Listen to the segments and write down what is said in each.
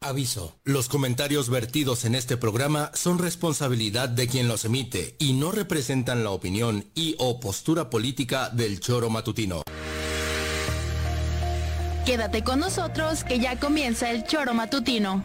Aviso. Los comentarios vertidos en este programa son responsabilidad de quien los emite y no representan la opinión y o postura política del choro matutino. Quédate con nosotros que ya comienza el choro matutino.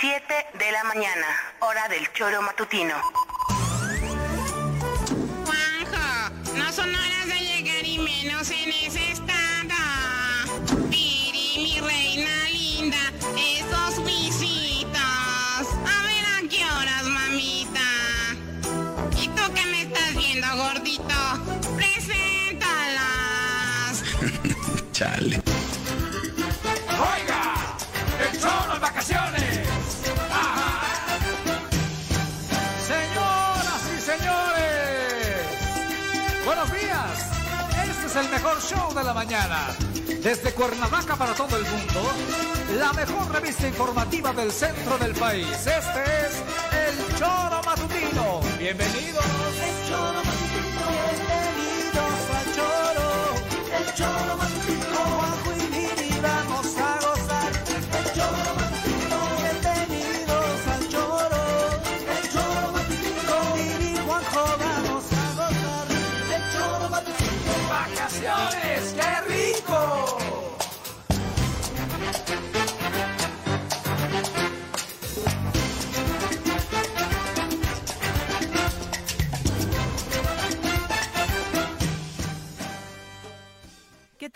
7 de la mañana, hora del choro matutino. Juanjo, no son horas de llegar y menos en ese estado. Piri, mi reina linda, esos visitos. A ver a qué horas, mamita. ¿Y tú qué me estás viendo, gordito? Preséntalas. Chale. ¡Oiga! El mejor show de la mañana. Desde Cuernavaca para todo el mundo, la mejor revista informativa del centro del país. Este es El Choro Matutino. Bienvenidos. El Choro Matutino. Bienvenidos al Choro. El Choro Matutino.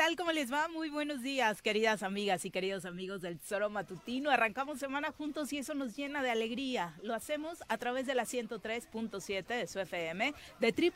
Tal? ¿Cómo les va? Muy buenos días, queridas amigas y queridos amigos del Tesoro Matutino. Arrancamos semana juntos y eso nos llena de alegría. Lo hacemos a través de la 103.7 de su FM, de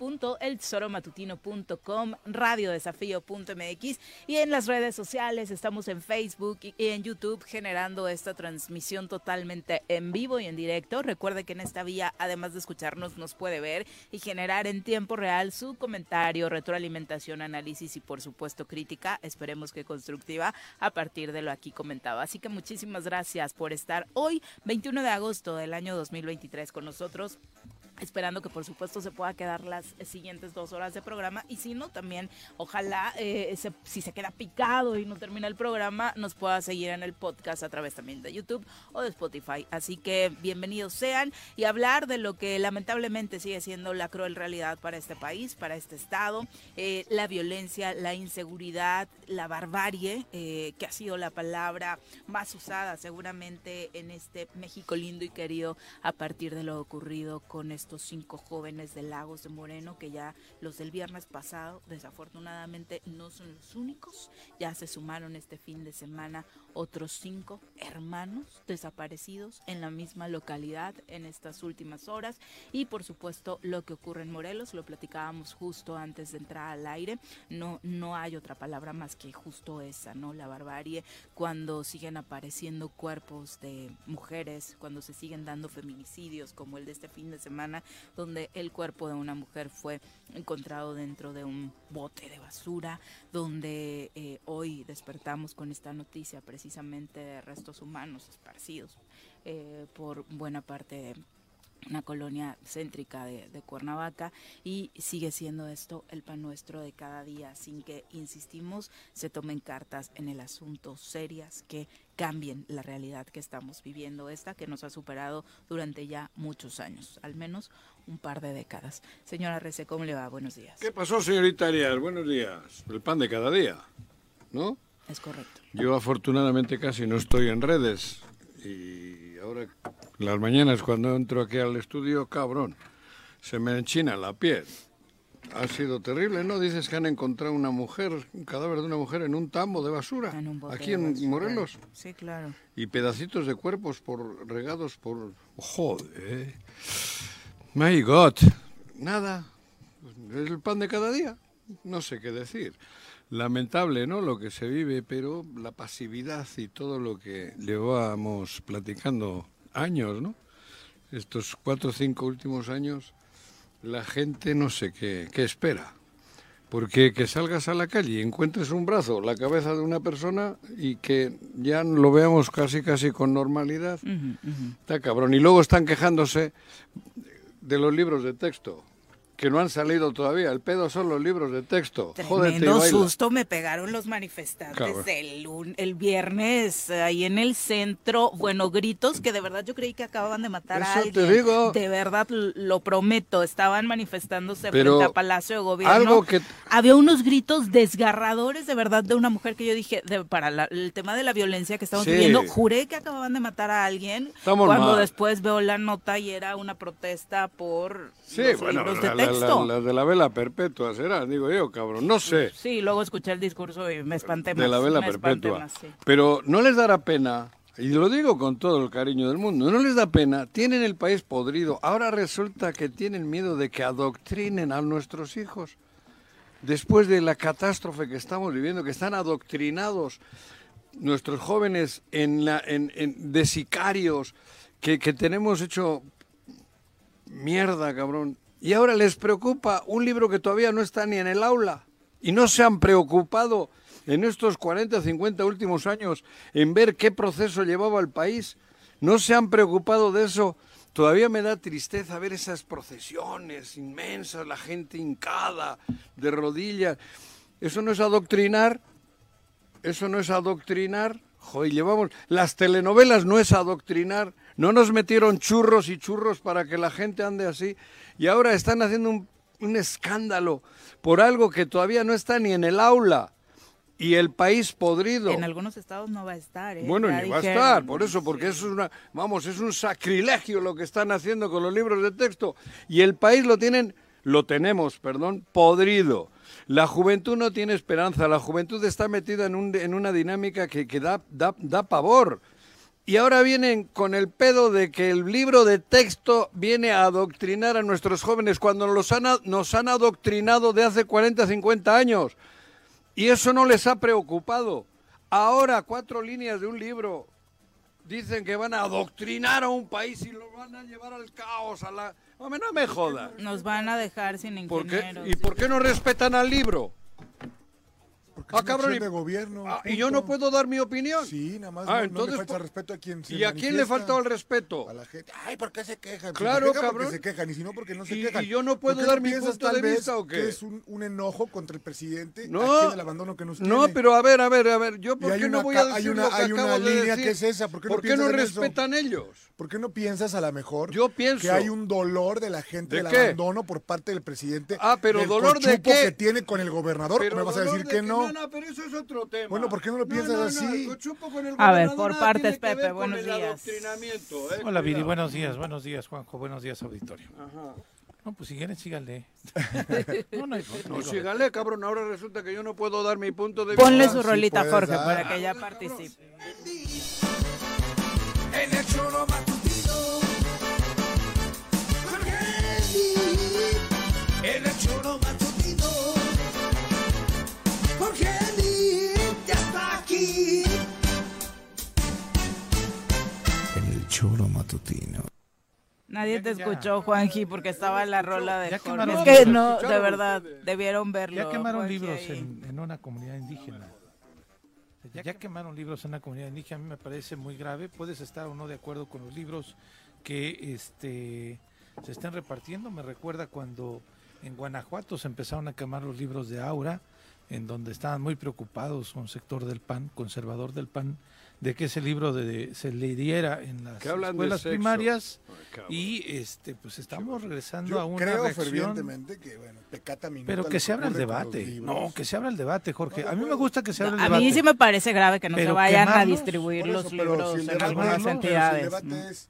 www.eltesoromatutino.com, radiodesafío.mx y en las redes sociales. Estamos en Facebook y en YouTube generando esta transmisión totalmente en vivo y en directo. Recuerde que en esta vía, además de escucharnos, nos puede ver y generar en tiempo real su comentario, retroalimentación, análisis y por supuesto crítica, esperemos que constructiva a partir de lo aquí comentado. Así que muchísimas gracias por estar hoy, 21 de agosto del año 2023 con nosotros esperando que por supuesto se pueda quedar las siguientes dos horas de programa. Y si no también ojalá eh, si se queda picado y no termina el programa nos pueda seguir en el podcast a través también de YouTube o de Spotify. Así que bienvenidos sean y hablar de lo que lamentablemente sigue siendo la cruel realidad para este país para este estado eh, la violencia la inseguridad la barbarie eh, que ha sido la palabra más usada seguramente en este México lindo y querido a partir de lo ocurrido con estos cinco jóvenes de Lagos de Moreno, que ya los del viernes pasado, desafortunadamente, no son los únicos. Ya se sumaron este fin de semana otros cinco hermanos desaparecidos en la misma localidad en estas últimas horas. Y por supuesto, lo que ocurre en Morelos, lo platicábamos justo antes de entrar al aire. No, no hay otra palabra más que justo esa, ¿no? La barbarie, cuando siguen apareciendo cuerpos de mujeres, cuando se siguen dando feminicidios, como el de este fin de semana, donde el cuerpo de una mujer fue encontrado dentro de un bote de basura, donde eh, hoy despertamos con esta noticia precisamente de restos humanos esparcidos eh, por buena parte de una colonia céntrica de, de Cuernavaca y sigue siendo esto el pan nuestro de cada día sin que, insistimos, se tomen cartas en el asunto serias que cambien la realidad que estamos viviendo, esta que nos ha superado durante ya muchos años, al menos un par de décadas. Señora Rece, ¿cómo le va? Buenos días. ¿Qué pasó, señorita Arias? Buenos días. El pan de cada día, ¿no? Es correcto. Yo afortunadamente casi no estoy en redes y ahora las mañanas cuando entro aquí al estudio, cabrón, se me enchina la piel. Ha sido terrible, ¿no? Dices que han encontrado una mujer, un cadáver de una mujer en un tambo de basura, En un aquí en basura. Morelos, Sí, claro. y pedacitos de cuerpos por regados por... Joder. My God. Nada. Es el pan de cada día. No sé qué decir. Lamentable, ¿no? Lo que se vive, pero la pasividad y todo lo que llevábamos platicando años, ¿no? Estos cuatro o cinco últimos años, la gente no sé qué, qué espera. Porque que salgas a la calle y encuentres un brazo, la cabeza de una persona y que ya lo veamos casi casi con normalidad, está cabrón. Y luego están quejándose de los libros de texto que no han salido todavía. El pedo son los libros de texto. Tremendo susto me pegaron los manifestantes el, viernes ahí en el centro. Bueno, gritos que de verdad yo creí que acababan de matar a Eso te alguien. digo. De verdad, lo prometo. Estaban manifestándose Pero frente a Palacio de Gobierno. algo que- Había unos gritos desgarradores de verdad de una mujer que yo dije, de- para la- el tema de la violencia que estamos Sí. viviendo, juré que acababan de matar a alguien. Estamos cuando mal. después veo la nota y era una protesta por Sí, los bueno, libros de la, la- texto. la- la de la vela perpetua será, digo yo, cabrón. No sé. Sí, luego escuché el discurso y me espanté más. de la vela me perpetua. más, sí. Pero no les dará pena, y lo digo con todo el cariño del mundo, no les da pena, tienen el país podrido, ahora resulta que tienen miedo de que adoctrinen a nuestros hijos. Después de la catástrofe que estamos viviendo, que están adoctrinados nuestros jóvenes en la, en, en- de sicarios, que, que tenemos hecho mierda, cabrón. Y ahora les preocupa un libro que todavía no está ni en el aula. Y no se han preocupado en estos 40, 50 últimos años en ver qué proceso llevaba el país. No se han preocupado de eso. Todavía me da tristeza ver esas procesiones inmensas, la gente hincada, de rodillas. Eso no es adoctrinar. Eso no es adoctrinar. Joder, llevamos. Las telenovelas no es adoctrinar. No nos metieron churros y churros para que la gente ande así. Y ahora están haciendo un, un escándalo por algo que todavía no está ni en el aula. Y el país podrido. En algunos estados no va a estar. ¿eh? Bueno, Ya ni va a estar, por eso, porque eso es una, vamos, es un sacrilegio lo que están haciendo con los libros de texto. Y el país lo tienen, lo tenemos, perdón, podrido. La juventud no tiene esperanza, la juventud está metida en, un, en una dinámica que, que da, da, da pavor. Y ahora vienen con el pedo de que el libro de texto viene a adoctrinar a nuestros jóvenes cuando los han, nos han adoctrinado de hace 40, 50 años. Y eso no les ha preocupado. Ahora cuatro líneas de un libro dicen que van a adoctrinar a un país y lo van a llevar al caos, a la... Hombre, no me jodas. Nos van a dejar sin ¿Por qué? ingenieros. ¿Y por qué no respetan al libro? Porque Ah, es una cabrón, y- de gobierno. Ah, ¿Y yo no puedo dar mi opinión? Sí, nada más Ah, no, entonces, no le falta ¿por- respeto a quien se ¿Y a quién le faltó el respeto? A la gente. Ay, ¿por qué se quejan? Si Claro, se quejan cabrón. Se quejan, y si no, porque no se Y- quejan. y yo no ¿Por puedo qué dar mi punto tal de vez vista, ¿o qué? Que es un, un enojo contra el presidente. No, el abandono que nos no, tiene. pero a ver, a ver, a ver, yo por hay qué no una voy a hay decir una- lo que hay una acabo de línea decir? que es esa, ¿por qué no en eso? respetan ellos? ¿Por qué no piensas a lo mejor Yo pienso. que hay un dolor de la gente ¿De del qué? abandono por parte del presidente? Ah, pero ¿dolor de qué? que tiene con el gobernador? ¿Me vas a decir de que no? No, no, pero eso es otro tema. Bueno, ¿por qué no lo piensas no, no, así? el cochupo con el A ver, por partes, Pepe, buenos días. ¿eh? Hola Viri, buenos días, buenos días Juanjo, buenos días auditorio. No, pues si quieren síganle. no, no, hay- No, no, sígale, cabrón, ahora resulta que yo no puedo dar mi punto de vista. Ponle su Sí rolita, puedes Jorge, dar. para que ya participe. En el En matutino. Jorge ya está aquí. En el choro matutino. Nadie te escuchó, Juanji, porque estaba la rola de Ya Jorge. quemaron Es que no, de verdad, debieron verlo. Ya quemaron Juanji, libros en, en una comunidad indígena. Ya quemaron libros en una comunidad indígena, a mí me parece muy grave. Puedes estar o no de acuerdo con los libros que este se estén repartiendo. Me recuerda cuando en Guanajuato se empezaron a quemar los libros de Aura, en donde estaban muy preocupados un sector del PAN, conservador del PAN, de que ese libro de, se leyera en las escuelas primarias y este pues estamos regresando Yo a una creo reacción fervientemente que, bueno, pecata pero que se abra el debate. No, que se abra el debate, Jorge. A mí me gusta que se abra el A debate. mí sí me parece grave que no se vayan a distribuir los libros si en debate- algunas si el entidades. debate ¿no? es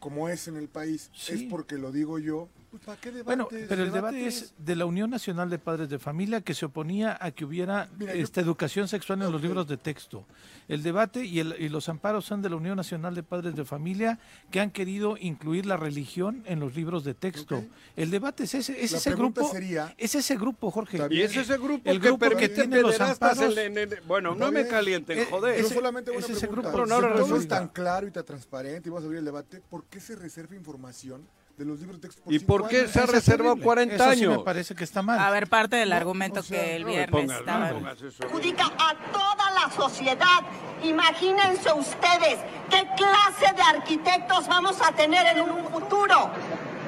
como es en el país, Sí. es porque lo digo yo Pues, ¿para qué Bueno, pero el debate es de la Unión Nacional de Padres de Familia que se oponía a que hubiera Mira, yo- esta educación sexual en los libros de texto. El debate y, el- y los amparos son de la Unión Nacional de Padres de Familia que han querido incluir la religión en los libros de texto. El debate es ese, es La ese grupo. sería- Es ese grupo, Jorge. Y es ese grupo El que grupo que tiene los amparos. en- en- en- Bueno, no me calienten, Eh, joder. Yo ese- solamente una es ese pregunta. grupo. No, ahora si todo es resulta. tan claro y tan transparente y vamos a abrir el debate, ¿por qué se reserva información de los libros de texto por ¿Y por qué años? se ha Eso es reservado terrible. 40 Eso sí años? me parece que está mal. A ver, parte del No, argumento o sea, que el No viernes pongas, no estaba... pongas perjudica a toda la sociedad. Imagínense ustedes qué clase de arquitectos vamos a tener en un futuro.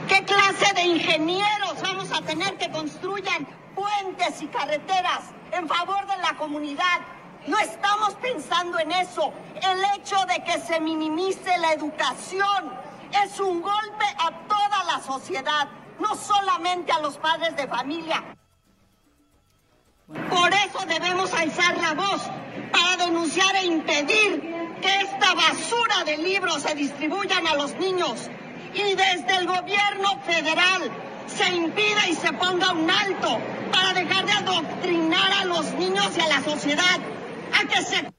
¿Qué clase de ingenieros vamos a tener que construyan puentes y carreteras en favor de la comunidad? No estamos pensando en eso. El hecho de que se minimice la educación es un golpe a toda la sociedad, no solamente a los padres de familia. Por eso debemos alzar la voz para denunciar e impedir que esta basura de libros se distribuyan a los niños. Y desde el gobierno federal se impida y se ponga un alto para dejar de adoctrinar a los niños y a la sociedad a que se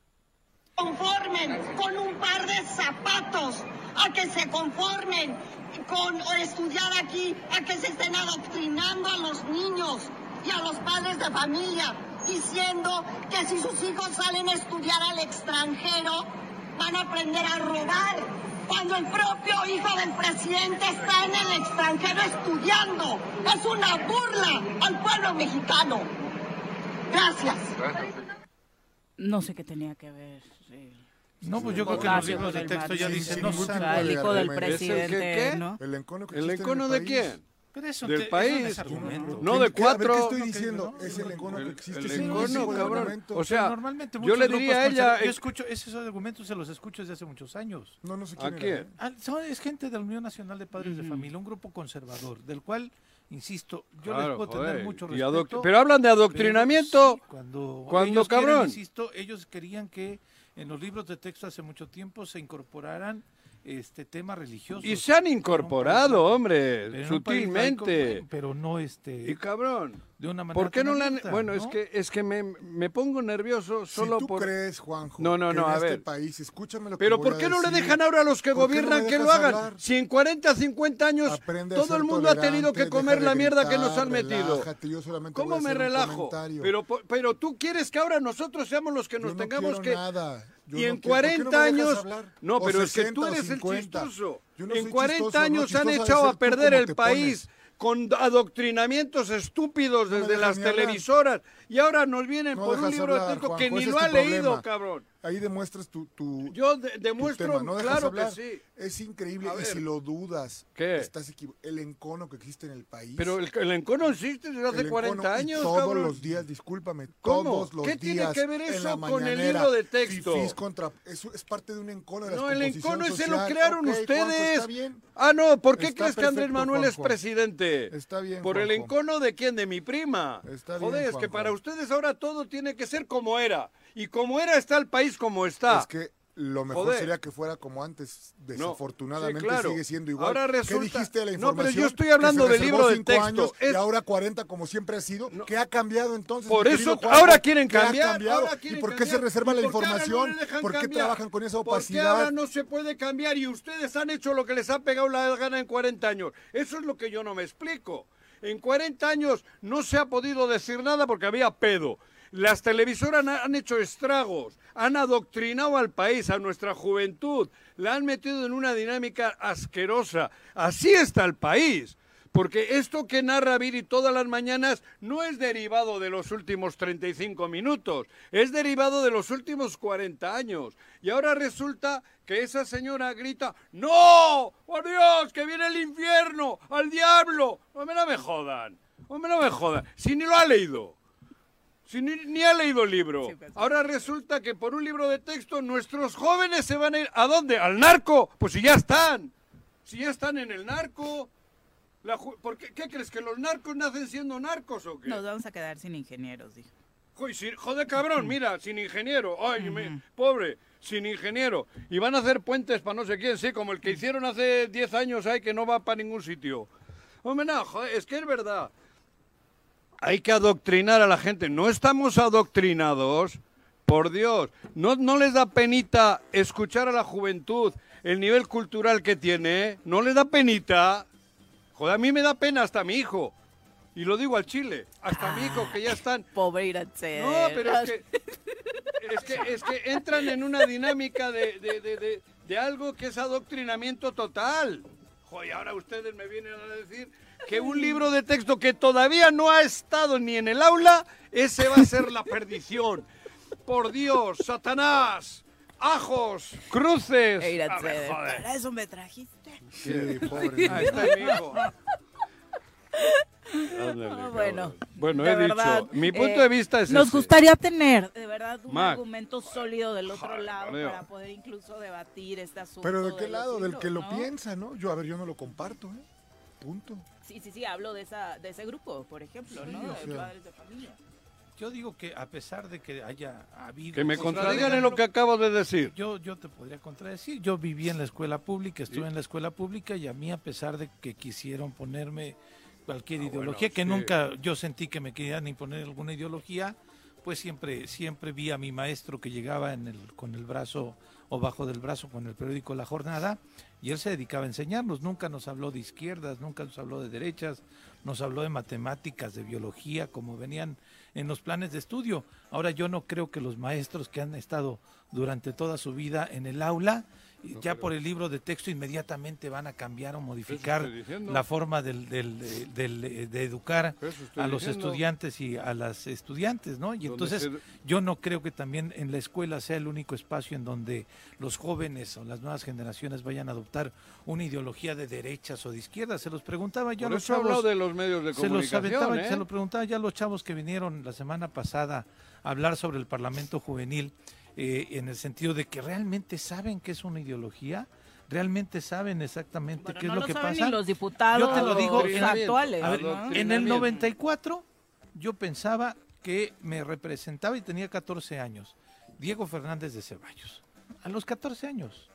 conformen con un par de zapatos, a que se conformen con estudiar aquí, a que se estén adoctrinando a los niños y a los padres de familia, diciendo que si sus hijos salen a estudiar al extranjero, van a aprender a robar. Cuando el propio hijo del presidente está en el extranjero estudiando. Es una burla al pueblo mexicano. Gracias. No sé qué tenía que ver. No, pues yo creo que los Ocasio libros de texto ya dicen, no Ah, el hijo del argumento. ¿Es el que presidente. El encono ¿El encono de quién? Pero eso Del te- eso país. no es argumento. No, ¿Qué- de a cuatro. ¿Qué estoy Ok, diciendo? no, es el no, encono que existe. el cabrón. O sea, normalmente yo le diría a ella... Yo eh, escucho esos argumentos, se los escucho desde hace muchos años. No, no sé ¿A quién era, quién? ¿eh? Ah, son- es gente de la Unión Nacional de Padres de. Familia, un grupo conservador, del cual, insisto, yo Claro, les puedo joder, tener mucho respeto. Pero hablan de pero adoctrinamiento. sí, cuando cuando, ellos quieren, cabrón. insisto, ellos querían que en los libros de texto hace mucho tiempo se incorporaran este temas religiosos. Y se han incorporado, país- hombre, pero sutilmente. pero no este Y cabrón, de una manera ¿por qué no le han...? Bueno, es que es que me, me pongo nervioso solo si tú por... crees, Juanjo, No, no, que no, en a este ver. país, escúchame lo que Pero voy ¿por qué no le dejan ahora a los que ¿Por qué no gobiernan que lo hagan? hablar? Si en 40, 50 años Aprende todo el mundo ha tenido que comer la mierda que nos han metido. relájate, yo solamente ¿Cómo voy a me relajo? Pero, pero tú quieres que ahora nosotros seamos los que Yo nos no tengamos que... nada. Yo y no en quiero- ¿por qué no 40 me dejas años... No, pero es que 60 tú eres el 50. chistoso. No en soy 40 chistoso, años han echado a perder el país pones. con adoctrinamientos estúpidos desde las hablar. Y ahora nos vienen No por un libro de texto Juanjo, que ni ese lo ha leído, problema. cabrón. Ahí demuestras tu, tu, Yo de- tu demuestro, tema, no claro hablar. que sí. Es increíble. Y si lo dudas, ¿Qué? estás equivocado. El encono que existe en el país. Pero el, el encono existe desde hace el 40 encono, y años, todos cabrón. los días, discúlpame, ¿Cómo? todos los ¿Qué días. tiene que ver eso con el libro de texto? fifís contra, eso es parte de un encono de la No, el encono ese lo crearon Juanjo, ustedes. está bien. Ah, no, ¿por qué Está crees que Andrés Manuel es presidente? Está bien, Por el encono de quién, de mi prima. Está bien, Joder, es que para ustedes ahora todo tiene que ser como era. Y como era está el país como está. Es que lo mejor Joder. sería que fuera como antes. Desafortunadamente sí, claro. sigue siendo igual. Ahora ¿Qué resulta- dijiste de la No, información? pero yo estoy hablando del libro de texto. años Es- Y ahora 40 como siempre ha sido. ¿Qué ha cambiado entonces? Por eso Juanjo? ahora quieren ¿Qué cambiar, ahora quieren ¿Y por qué cambiar? se reserva ¿Y la qué no información? dejan ¿Por qué cambiar? trabajan con esa ¿Por qué opacidad? ahora no se puede cambiar y ustedes han hecho lo que les ha pegado la gana en 40 años? Eso es lo que yo no me explico. En 40 años no se ha podido decir nada porque había pedo. Las televisoras han- han hecho estragos, han adoctrinado al país, a nuestra juventud, la han metido en una dinámica asquerosa. Así está el país. Porque esto que narra Viri todas las mañanas no es derivado de los últimos 35 minutos, es derivado de los últimos 40 años. Y ahora resulta que esa señora grita, ¡No! ¡Por Dios! ¡Que viene el infierno! ¡Al diablo! Hombre, no me jodan. Hombre, no me jodan. Si ni lo ha leído. Si ni, ni ha leído el libro. Ahora resulta que por un libro de texto nuestros jóvenes se van a ir. ¿A dónde? ¿Al narco? Pues si ya están. Si ya están en el narco. La ¿Por qué, qué crees? ¿Que los narcos nacen siendo narcos o qué? Nos vamos a quedar sin ingenieros, dijo. Joder, cabrón, mira, sin ingeniero. Ay, me- pobre, sin ingeniero. Y van a hacer puentes para no sé quién, sí, como el que hicieron hace 10 años ahí que no va para ningún sitio. Hombre, no, joder, es que es verdad. Hay que adoctrinar a la gente. No estamos adoctrinados, por Dios. No, no les da penita escuchar a la juventud el nivel cultural que tiene. No les da penita. Joder, a mí me da pena hasta mi hijo. Y lo digo al chile. Hasta mi hijo, que ya están... Pobre Iratze. No, pero es que, es que, es que entran en una dinámica de, de- de- de- de algo que es adoctrinamiento total. Joder, ahora ustedes me vienen a decir que un libro de texto que todavía no ha estado ni en el aula, ese va a ser la perdición. Por Dios, Satanás, ajos, cruces. Eh, A ver, joder. para eso me trajiste. Sí, pobre. Ahí está mi hijo. Ándale, Ah, bueno, Bueno, de he verdad, dicho, mi punto eh, de vista es Nos ese. gustaría tener, de verdad, un Mac. argumento sólido del otro Joder, lado Leo. para poder incluso debatir este asunto. Pero ¿de qué los lado? Del que lo ¿no? piensa, ¿no? Yo, a ver, yo no lo comparto, ¿eh? Punto. Sí, sí, sí, hablo de, esa, de ese grupo, por ejemplo, Sí, ¿no? o De padres de familia. Yo digo que a pesar de que haya habido... Que me contradigan en lo que acabo de decir. Yo, yo te podría contradecir. Yo viví en la escuela pública, estuve en la escuela pública y a mí, a pesar de que quisieron ponerme cualquier ideología, que sí. nunca yo sentí que me querían imponer alguna ideología, pues siempre, siempre vi a mi maestro que llegaba en el, con el brazo o bajo del brazo con el periódico La Jornada y él se dedicaba a enseñarnos. Nunca nos habló de izquierdas, nunca nos habló de derechas, nos habló de matemáticas, de biología, como venían en los planes de estudio. Ahora yo no creo que los maestros que han estado durante toda su vida en el aula, ya por el libro de texto inmediatamente van a cambiar o modificar la forma del, del- eh, del, eh, de educar a los diciendo. estudiantes y a las estudiantes, ¿no? Y entonces se- yo no creo que también en la escuela sea el único espacio en donde los jóvenes o las nuevas generaciones vayan a adoptar una ideología de derechas o de izquierdas. Se los preguntaba yo Por a los chavos. de los medios de Se los comunicación, aventaba, ¿eh? se lo preguntaba ya a los chavos que vinieron la semana pasada a hablar sobre el Parlamento Juvenil, eh, en el sentido de que realmente saben qué es una ideología, realmente saben exactamente Bueno, qué no es lo, lo que saben pasa. ni los diputados Yo te lo digo en, actuales, a ver, ¿no? en el Adoctrinamiento. 94 yo pensaba que me representaba y tenía 14 años. Diego Fernández de Ceballos. A los 14 años.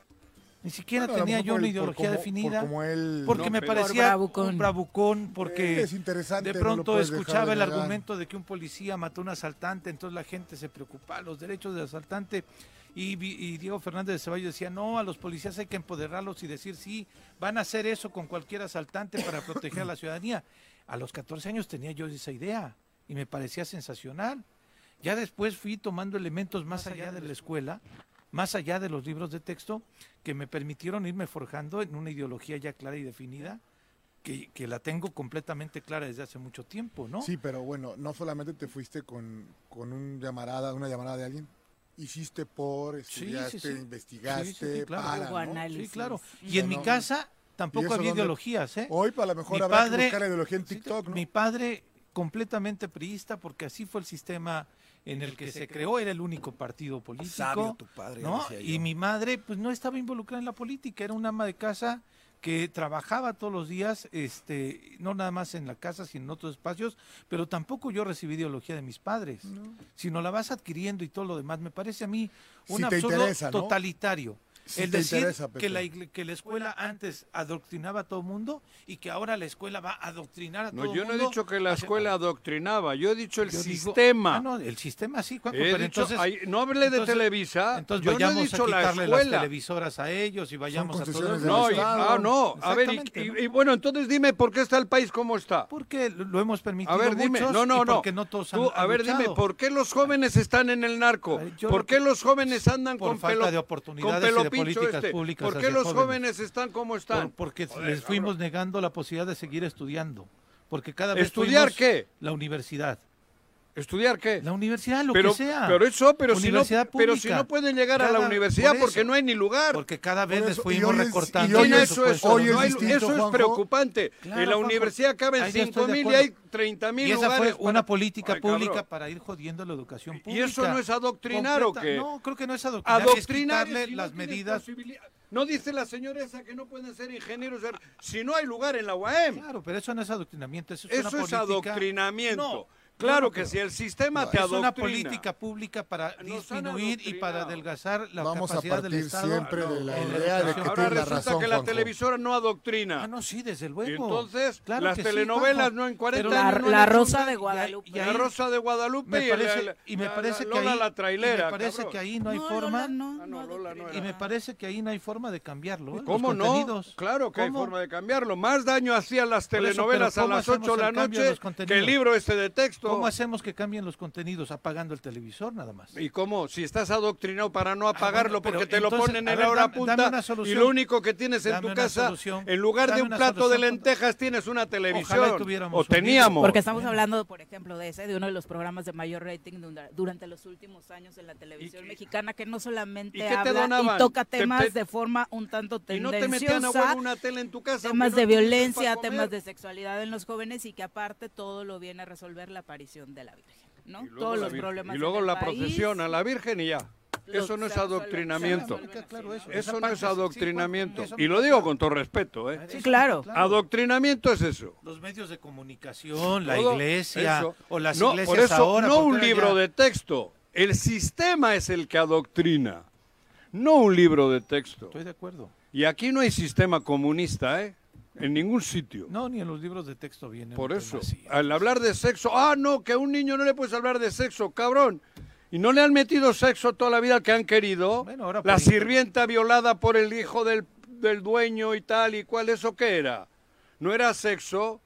Ni siquiera Bueno, tenía yo una ideología definida. él- porque No, me parecía bravucón. un bravucón, porque es interesante, de pronto escuchaba de el argumento de que un policía mató a un asaltante, entonces la gente se preocupaba, los derechos del asaltante. Y, vi- y Diego Fernández de Ceballos decía, no, a los policías hay que empoderarlos y decir, sí, van a hacer eso con cualquier asaltante para proteger a la ciudadanía. A los 14 años tenía yo esa idea y me parecía sensacional. Ya después fui tomando elementos más allá de la escuela, más allá de los libros de texto, que me permitieron irme forjando en una ideología ya clara y definida, que, que la tengo completamente clara desde hace mucho tiempo, ¿no? Sí, pero bueno, no solamente te fuiste con, con un llamarada, una llamada de alguien, hiciste por, estudiaste, sí, sí. investigaste, Sí, sí, sí, claro. para, Hubo ¿no? análisis. Sí, claro. Sí, Y en no. mi casa ¿Y tampoco había ideologías, ¿eh? Hoy para lo mejor Mi habrá padre- que buscar la ideología en TikTok, ¿no? Mi padre completamente priista porque así fue el sistema en el que se creó, era el único partido político. Sabio tu padre, ¿no? Y mi madre pues no estaba involucrada en la política, era una ama de casa que trabajaba todos los días, este, no nada más en la casa, sino en otros espacios, pero tampoco yo recibí ideología de mis padres, sino la vas adquiriendo y todo lo demás. Me parece a mí un Si absurdo interesa, ¿no? totalitario. Si el decir interesa, que, la, que la escuela antes adoctrinaba a todo mundo y que ahora la escuela va a adoctrinar a todo No, yo no he mundo dicho que la escuela adoctrinaba, yo he dicho el Yo digo- sistema. Ah, no, el sistema sí, Juanjo, He pero dicho- entonces... no hablé de entonces- Televisa, Entonces yo no he vayamos dicho a la quitarle las escuela. televisoras a ellos y vayamos a todo concesiones eso. del No, y- ah, no, a ver, y, Exactamente, y- y bueno, entonces dime por qué está el país como está. Porque lo lo hemos permitido A ver, dime, muchos no, no, y no. porque no todos Tú, han, a ver, dime. ¿por qué los jóvenes están en el narco? Ver, ¿Por qué que- los jóvenes andan con falta de oportunidades pincho políticas este? públicas ¿Por qué los jóvenes? jóvenes están como están? Por- porque Joder, les fuimos cabrón. negando la posibilidad de seguir estudiando. Porque cada vez ¿Estudiar qué? La universidad. ¿Estudiar qué? La universidad, lo pero, que sea. pero eso, pero si, no, pero si no pueden llegar a la universidad por porque no hay ni lugar. Porque cada vez les y fuimos recortando. y hoy ¿Quién el eso es, presupuesto. hoy es no hay- distinto, eso es Juanjo. preocupante. Claro, en la Juanjo. universidad caben Ahí yo estoy 5 de mil y acuerdo. hay 30 mil Y esa lugares. fue una política Ay, cabrón. pública para ir jodiendo la educación ¿Y pública. eso no es adoctrinar o qué? No, creo que no es adoctrinar. Adoctrinar es si las medidas. No dice la señora esa que no pueden ser ingenieros si no hay lugar en la UAM. Claro, pero eso no es adoctrinamiento. Eso es, Eso una es adoctrinamiento. Claro que si el sistema te es adoctrina. una política pública para disminuir y para adelgazar la Vamos a capacidad del partir Estado. siempre de la idea de que Ahora resulta razón, que la Juanjo. televisora no adoctrina. Ah, no, sí, desde Y luego. entonces, Claro las sí, telenovelas no en 40 Pero años La, no la Rosa de y Guadalupe. ahí- La Rosa de Guadalupe me y parece, la- y me parece la que Lola ahí, la trailera, y me parece cabrón. que ahí no hay No, forma Lola, no, Ah, Lola no y me parece que ahí no hay forma de cambiarlo. ¿eh? Los ¿Cómo no? contenidos. Claro que hay forma de cambiarlo. Más daño hacían las telenovelas a ¿cómo las 8 hacemos de la noche que el libro este de texto. ¿Cómo hacemos que cambien los contenidos? Apagando el televisor nada más. ¿Y cómo? Si estás adoctrinado para no apagarlo Ah, bueno, pero porque te lo ponen en ver, la hora dame- punta dame y lo único que tienes en Dame tu casa, solución. en lugar de un plato de solución lentejas, tienes una televisión. Ojalá y tuviéramos o teníamos. Porque estamos hablando, por ejemplo, de ese, de uno de los programas de mayor rating dura- durante los últimos años en la televisión mexicana, que no solamente ¿Y qué te habla donaban? y toca Te- temas te- de forma un tanto y no tendenciosa. te metían a huevo una tele en tu casa. temas de violencia, temas de sexualidad en los jóvenes y que aparte todo lo viene a resolver la aparición de la Virgen, ¿no? Y luego Todos la los Virgen. problemas Y luego en el la país, procesión a la Virgen y ya. los- Eso no es adoctrinamiento. Claro, eso. ¿no? Eso es adoctrinamiento. Y lo digo con todo respeto. ¿eh? Sí, claro. Adoctrinamiento es eso. Los medios de comunicación, la Todo iglesia eso. o las no, iglesias por eso, ahora. no un libro ya- de texto. El sistema es el que adoctrina. No un libro de texto. Estoy de acuerdo. Y aquí no hay sistema comunista, ¿eh? En ningún sitio. No, ni en los libros de texto vienen. Por eso, al hablar de sexo, ah, no, que a un niño no le puedes hablar de sexo, cabrón. Y no le han metido sexo toda la vida al que han querido. Bueno, ahora la sirvienta violada por el hijo del, del dueño y tal y cual, ¿eso qué era? ¿No era sexo?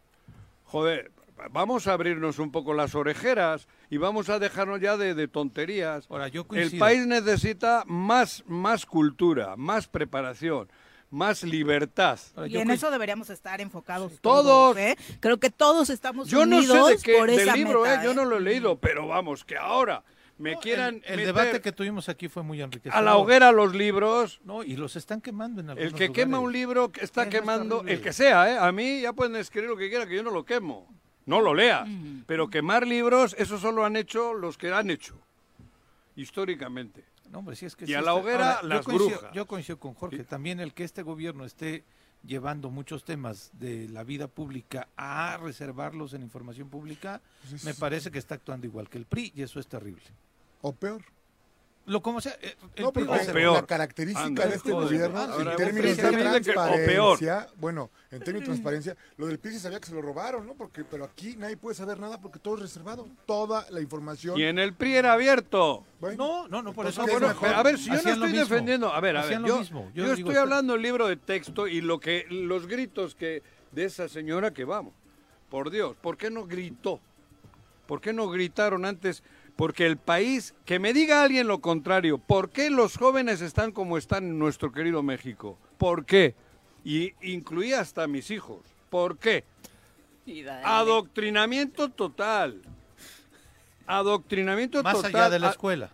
Joder, vamos a abrirnos un poco las orejeras y vamos a dejarnos ya de, de tonterías. Ahora, yo el país necesita más, más cultura, más preparación, más libertad. Ahora, Y yo en eso deberíamos estar enfocados Todos. todos. ¿eh? Creo que todos estamos Yo no unidos sé de qué, por del esa libro, meta, ¿eh? yo ¿eh? no lo he leído, pero vamos, que ahora me quieran El, el meter debate que tuvimos aquí fue muy enriquecedor. a la hoguera los libros. No, y los están quemando en algunos El que quema un lugares. libro que está es quemando, el que sea, ¿eh? A mí ya pueden escribir lo que quieran, que yo no lo quemo. No lo leas. Pero quemar libros, eso solo han hecho los que han hecho. Históricamente. No, hombre, sí es que Y sí a la está- hoguera, yo las coincido- brujas. Yo coincido con Jorge. También el que este gobierno esté llevando muchos temas de la vida pública a reservarlos en información pública, Pues me parece que está actuando igual que el PRI y eso es terrible. O peor. Lo como sea, eh, el No, reserva- peor. la característica de este joder. gobierno, Ahora, en términos de precisamente que- transparencia, bueno, en términos de transparencia, lo del PRI se sabía que se lo robaron, ¿no? Porque, pero aquí nadie puede saber nada porque todo es reservado. Toda la información. Y en el PRI era abierto. No, no, no, por eso. Entonces, Bueno, es pero a ver, si yo no estoy defendiendo, a ver, a ver, Hacían yo, mismo. yo Yo estoy digo, hablando del libro de texto y lo que los gritos que de esa señora que vamos, por Dios, ¿por qué no gritó? ¿Por qué no gritaron antes? Porque el país, que me diga alguien lo contrario, ¿por qué los jóvenes están como están en nuestro querido México? ¿Por qué? Y incluía hasta a mis hijos. ¿Por qué? Adoctrinamiento total. Adoctrinamiento Más total. allá de la A- escuela.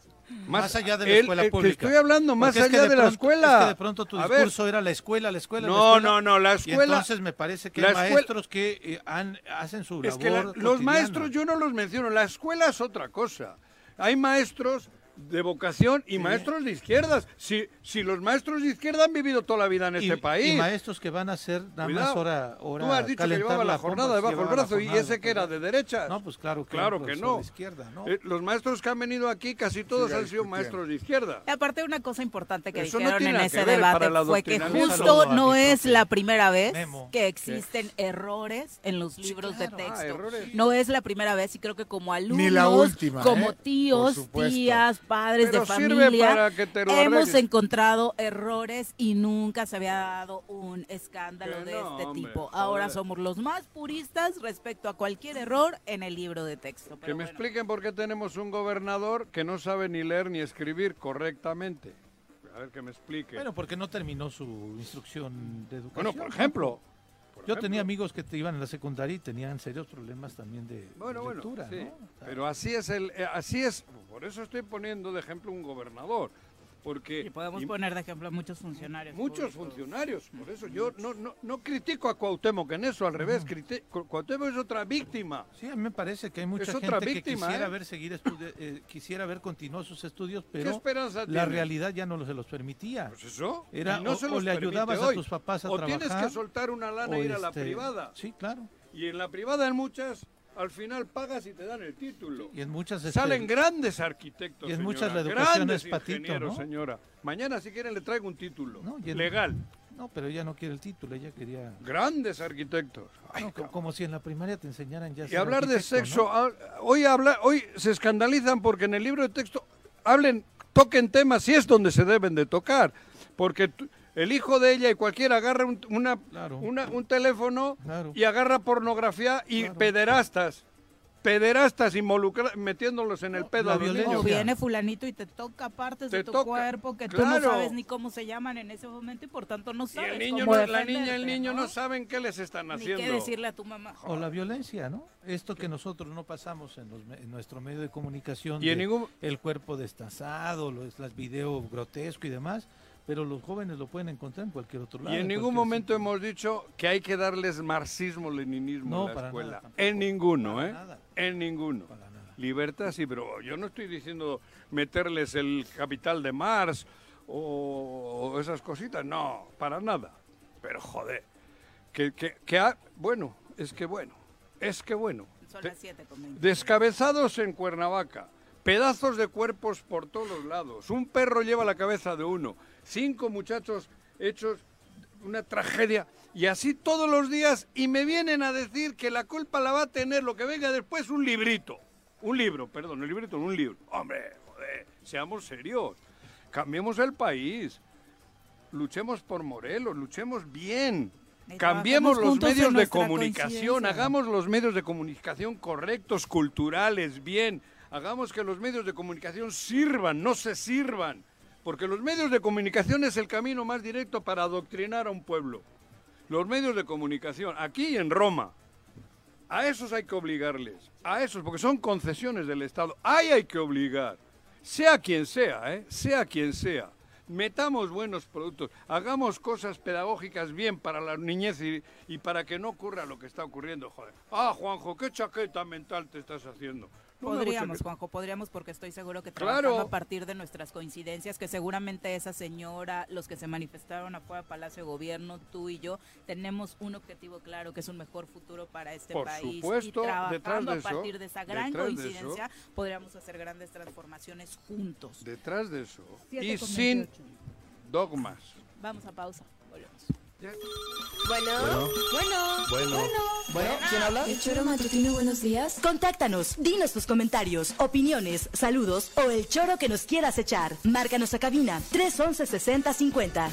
Más- Más, allá de la el- escuela el que pública. estoy hablando más Porque es que allá de la pronto- escuela. Es que de pronto tu A ver. discurso era la escuela, la escuela, la No, escuela. no, no, la Y escuela- entonces me parece que la hay maestros que eh, han- hacen su Es que la- labor los maestros yo no los menciono, la escuela es otra cosa. Hay maestros de vocación y maestros de izquierdas. Si, si los maestros de izquierda han vivido toda la vida en y, este país. y maestros que van a hacer nada Cuidado. más hora, hora Tú has dicho que llevaba la pompa, jornada debajo del la brazo y ese que era de derecha. No, pues claro que Claro que profesor no. de izquierda, ¿no? Eh, los maestros que han venido aquí casi todos han sido maestros de izquierda. Y aparte una cosa importante que Eso dijeron en ese debate fue que justo no es la primera vez Memo. que existen errores en los libros claro. de Ah, texto. No es la primera vez y creo que como alumnos, Ni la última, como ¿eh? tíos, tías, padres Pero de familia, hemos encontrado errores y nunca se había dado un escándalo Que de no, este hombre, tipo. Ahora joder. somos los más puristas respecto a cualquier error en el libro de texto. Que me bueno. expliquen por qué tenemos un gobernador que no sabe ni leer ni escribir correctamente. A ver que me explique. Bueno, porque no terminó su instrucción de educación. Bueno, por ejemplo. Yo ejemplo. tenía amigos que te iban a la secundaria y tenían serios problemas también de, Bueno, bueno, lectura, sí. ¿no? Pero así es el, eh, así es. Por eso estoy poniendo de ejemplo un gobernador, porque Y podemos y poner de ejemplo a muchos funcionarios. muchos públicos. funcionarios. Por eso yo no, no, no critico a Cuauhtémoc en eso, al revés. criti- Cu- Cuauhtémoc es otra víctima. Sí, a mí me parece que hay mucha Es otra gente víctima, que quisiera ¿eh? ver seguir estudi- eh, quisiera ver continuó sus estudios, pero esperanza la realidad ya no se los permitía. Pues eso. Era no o- se o los le ayudabas a tus papás a o tienes trabajar, que soltar una lana e ir a la este, privada. Sí, claro. Y en la privada en muchas al final pagas y te dan el título. Y en muchas Salen este, grandes arquitectos, y en señora, muchas la educación es patito, ¿no? señora. Mañana si quieren le traigo un título en- legal. No, pero ella no quiere el título, ella quería... Grandes arquitectos. No, co- como si en la primaria te enseñaran ya Y hablar de sexo, ¿no? ah, hoy habla, hoy se escandalizan porque en el libro de texto hablen, toquen temas y es donde se deben de tocar, porque el hijo de ella y cualquiera agarra un, una, una- un teléfono Claro. y agarra pornografía y pederastas, pederastas involucra- metiéndolos en el pedo la violencia. O viene fulanito y te toca partes Te de tu toca, cuerpo que tú no claro. sabes ni cómo se llaman en ese momento y por tanto no Y sabes el niño, cómo no- la niña y el niño no ¿no? saben qué les están Ni haciendo. qué decirle a tu mamá. O la violencia, ¿no? Esto que nosotros no pasamos en, los me- en nuestro medio de comunicación, Y de ningún- el cuerpo destazado, los, las videos grotesco y demás, pero los jóvenes lo pueden encontrar en cualquier otro lado. Y en ningún momento hemos dicho que hay que darles marxismo-leninismo No, en la para escuela. nada, en ninguno, Para ¿eh? nada. En ninguno. Libertad sí, pero yo no estoy diciendo meterles el capital de Marx o, esas cositas, no, para nada. Pero joder, que, que, que ha- bueno, es que bueno, es que bueno. Son las 7 con 20. Descabezados en Cuernavaca, pedazos de cuerpos por todos lados, un perro lleva la cabeza de uno, cinco muchachos hechos una tragedia. Y así todos los días y me vienen a decir que la culpa la va a tener lo que venga después un librito, un libro, perdón, el librito, un libro. Hombre, joder, seamos serios, cambiemos el país, luchemos por Morelos, luchemos bien. Y Cambiemos los medios de comunicación, hagamos los medios de comunicación correctos, culturales, bien. Hagamos que los medios de comunicación sirvan, no se sirvan. Porque los medios de comunicación es el camino más directo para adoctrinar a un pueblo. Los medios de comunicación, aquí en Roma. A esos hay que obligarles. A esos, porque son concesiones del Estado. Ahí hay que obligar. Sea quien sea, ¿eh? Sea quien sea. Metamos buenos productos. Hagamos cosas pedagógicas bien para la niñez y, y para que no ocurra lo que está ocurriendo, joder. Ah, Juanjo, qué chaqueta mental te estás haciendo. Podríamos. Juanjo, podríamos porque estoy seguro que Claro. trabajando a partir de nuestras coincidencias, que seguramente esa señora, los que se manifestaron afuera Palacio de Gobierno, tú y yo, tenemos un objetivo claro, que es un mejor futuro para este Por país. supuesto, y trabajando a partir de esa gran coincidencia, podríamos hacer grandes transformaciones juntos. Detrás de eso. Y sin 28. dogmas. Vamos a pausa, volvemos. Bueno, Bueno. bueno, Bueno. bueno. ¿quién habla? El choro matutino, buenos días. Contáctanos, dinos tus comentarios, opiniones, saludos o el choro que nos quieras echar. Márcanos a cabina 311 6050.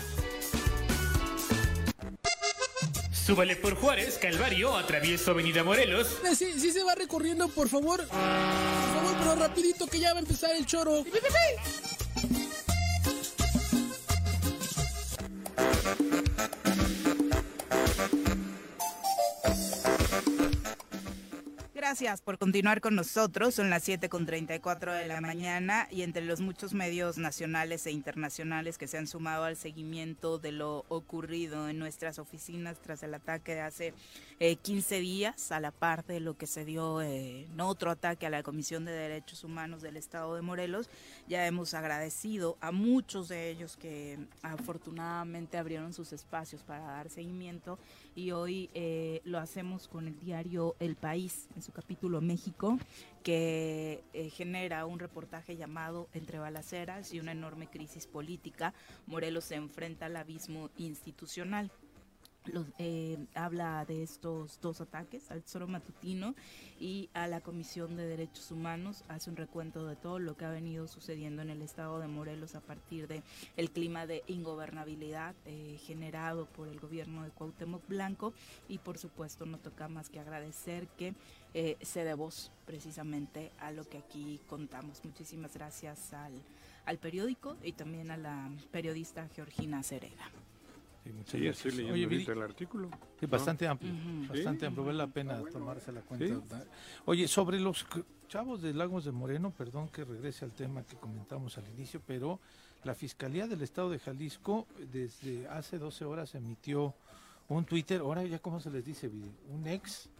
Súbale por Juárez, Calvario, atravieso Avenida Morelos. Eh, Sí, sí se va recorriendo, por favor. Por favor, pero rapidito que ya va a empezar el choro. ¡Pi, Gracias por continuar con nosotros. Son las 7 con 34 de la mañana y entre los muchos medios nacionales e internacionales que se han sumado al seguimiento de lo ocurrido en nuestras oficinas tras el ataque de hace eh, 15 días, a la par de lo que se dio eh, en otro ataque a la Comisión de Derechos Humanos del Estado de Morelos, ya hemos agradecido a muchos de ellos que afortunadamente abrieron sus espacios para dar seguimiento y hoy eh, lo hacemos con el diario El País en su capítulo México, que eh, genera un reportaje llamado Entre balaceras y una enorme crisis política, Morelos se enfrenta al abismo institucional. Eh, habla de estos dos ataques, al Tesoro Matutino y a la Comisión de Derechos Humanos. Hace un recuento de todo lo que ha venido sucediendo en el estado de Morelos a partir de clima de ingobernabilidad eh, generado por el gobierno de Cuauhtémoc Blanco y por supuesto no toca más que agradecer que eh, se dé voz precisamente a lo que aquí contamos. Muchísimas gracias al, al periódico y también a la periodista Georgina Cereda. Sí, muchas Sí, gracias. estoy leyendo Oye, ahorita el artículo. Sí, ¿no? bastante amplio, bastante Sí. amplio, vale la pena tomarse la cuenta. Oye, sobre los chavos de Lagos de Moreno, perdón que regrese al tema que comentamos al inicio, pero la Fiscalía del Estado de Jalisco desde hace 12 horas emitió un Twitter, ahora ya cómo se les dice, un ex,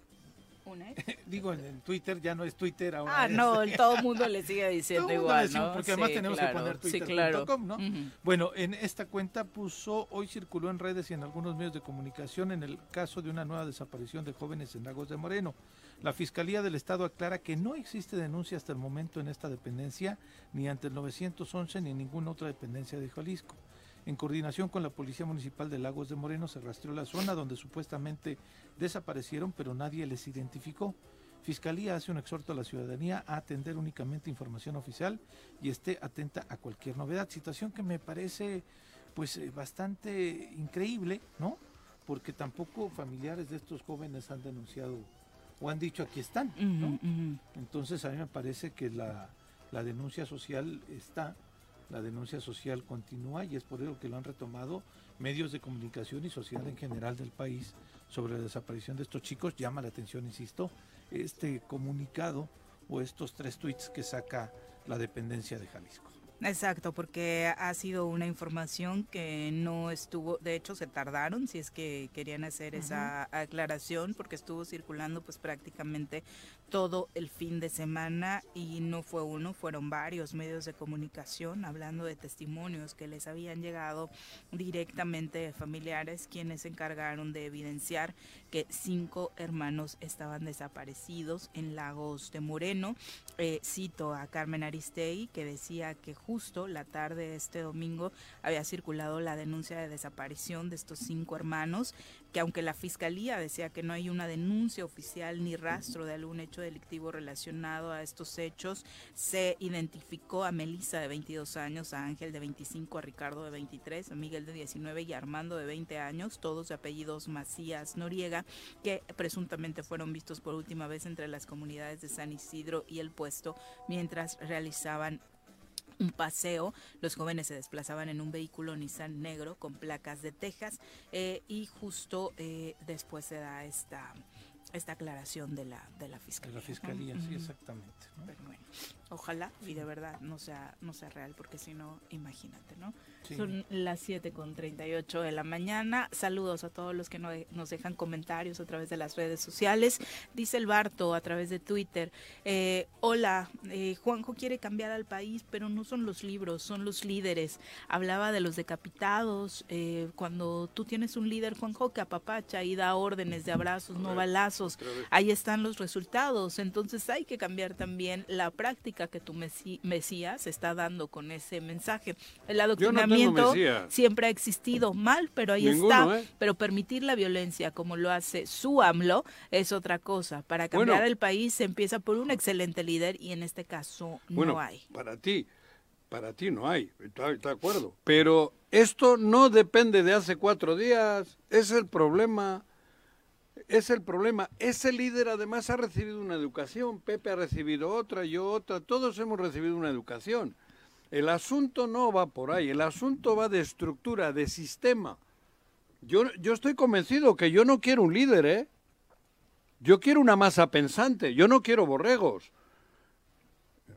¿Una? digo en, Twitter, ya no es Twitter ahora. Ah, es- no, todo el mundo le sigue diciendo Todo el mundo igual, le decimos, ¿no? Porque además Sí, tenemos claro, que poner sí, twitter.com, claro. ¿no? Bueno, en esta cuenta puso, hoy circuló en redes y en algunos medios de comunicación en el caso de una nueva desaparición de jóvenes en Lagos de Moreno. La Fiscalía del Estado aclara que no existe denuncia hasta el momento en esta dependencia, ni ante el 911 ni en ninguna otra dependencia de Jalisco. En coordinación con la Policía Municipal de Lagos de Moreno se rastreó la zona donde supuestamente desaparecieron, pero nadie les identificó. Fiscalía hace un exhorto a la ciudadanía a atender únicamente información oficial y esté atenta a cualquier novedad. Situación que me parece pues eh, bastante increíble, ¿no? Porque tampoco familiares de estos jóvenes han denunciado o han dicho aquí están, ¿no? Entonces a mí me parece que la, la denuncia social está, la denuncia social continúa y es por ello que lo han retomado medios de comunicación y sociedad en general del país sobre la desaparición de estos chicos. Llama la atención, insisto, este comunicado o estos tres tweets que saca la dependencia de Jalisco. Exacto, porque ha sido una información que no estuvo, de hecho se tardaron si es que querían hacer esa aclaración porque estuvo circulando pues prácticamente todo el fin de semana y no fue uno, fueron varios medios de comunicación hablando de testimonios que les habían llegado directamente de familiares quienes se encargaron de evidenciar que cinco hermanos estaban desaparecidos en Lagos de Moreno. Eh, cito a Carmen Aristegui que decía que justo la tarde de este domingo había circulado la denuncia de desaparición de estos cinco hermanos, que aunque la fiscalía decía que no hay una denuncia oficial ni rastro de algún hecho delictivo relacionado a estos hechos, se identificó a Melissa de 22 años, a Ángel de 25, a Ricardo de 23, a Miguel de 19 y a Armando de 20 años, todos de apellidos Macías Noriega, que presuntamente fueron vistos por última vez entre las comunidades de San Isidro y el puesto mientras realizaban un paseo. Los jóvenes se desplazaban en un vehículo Nissan negro con placas de Texas eh, y justo eh, después se da esta esta aclaración de la de la De fiscalía. la fiscalía, ¿no? sí, exactamente. ¿no? Pero bueno, ojalá y de verdad no sea no sea real porque si no, imagínate, ¿no? Sí. Son las 7 con 38 de la mañana. Saludos a todos los que no- nos dejan comentarios a través de las redes sociales. Dice el Barto a través de Twitter, eh, hola, eh, Juanjo quiere cambiar al país, pero no son los libros, son los líderes. Hablaba de los decapitados. eh, cuando tú tienes un líder, Juanjo, que apapacha y da órdenes de abrazos, no balazos, ahí están los resultados. Entonces hay que cambiar también la práctica que tu Mesías está dando con ese mensaje. El no adoctrinamiento siempre ha existido mal, pero ahí Ninguno, está. ¿eh? Pero permitir la violencia como lo hace su AMLO es otra cosa. Para cambiar Bueno. el país se empieza por un excelente líder y en este caso Bueno, no hay. para ti, para ti no hay, está, está de acuerdo. Pero esto no depende de hace cuatro días, es el problema. Es el problema. Ese líder además ha recibido una educación, Pepe ha recibido otra, yo otra, todos hemos recibido una educación. El asunto no va por ahí, el asunto va de estructura, de sistema. Yo, yo estoy convencido que yo no quiero un líder, ¿eh? Yo quiero una masa pensante, yo no quiero borregos.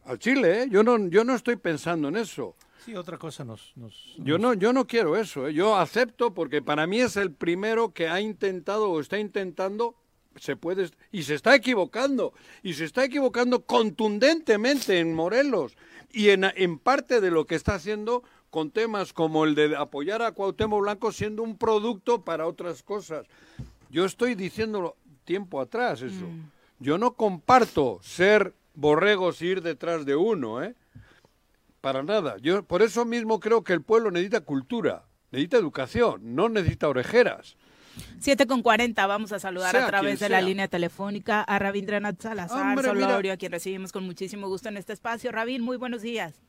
Al Chile, ¿eh? Yo no, yo no estoy pensando en eso. Sí, otra cosa nos... nos Yo no, yo no quiero eso. ¿eh? Yo acepto porque para mí es el primero que ha intentado o está intentando, se puede y se está equivocando y se está equivocando contundentemente en Morelos y en, en parte de lo que está haciendo con temas como el de apoyar a Cuauhtémoc Blanco siendo un producto para otras cosas. Yo estoy diciéndolo tiempo atrás eso. Yo no comparto ser borregos y ir detrás de uno, ¿eh? Para nada. Yo por eso mismo creo que el pueblo necesita cultura, necesita educación, no necesita orejeras. 7 con 40, vamos a saludar Sea a través de la línea telefónica a Rabindranath Salazar Hombre, mira. Solorio, a quien recibimos con muchísimo gusto en este espacio. Rabin, muy buenos días.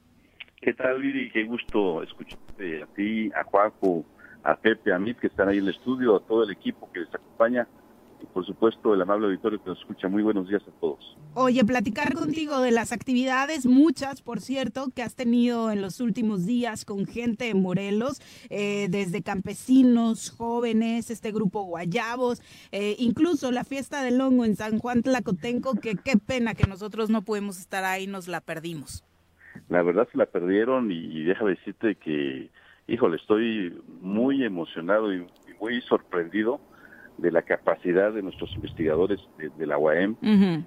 ¿Qué tal, Viri? Qué gusto escucharte a ti, a Juanjo, a Pepe, a mí, que están ahí en el estudio, a todo el equipo que les acompaña y, por supuesto, el amable auditorio que nos escucha. Muy buenos días a todos. Oye, platicar contigo de las actividades, muchas, por cierto, que has tenido en los últimos días con gente en Morelos, eh, desde campesinos, jóvenes, este grupo Guayabos, eh, incluso la fiesta del hongo en San Juan Tlacotenco, que qué pena que nosotros no pudimos estar ahí, nos la perdimos. La verdad se la perdieron y, y déjame decirte que, híjole, estoy muy emocionado y, y muy sorprendido de la capacidad de nuestros investigadores de, de la UAM.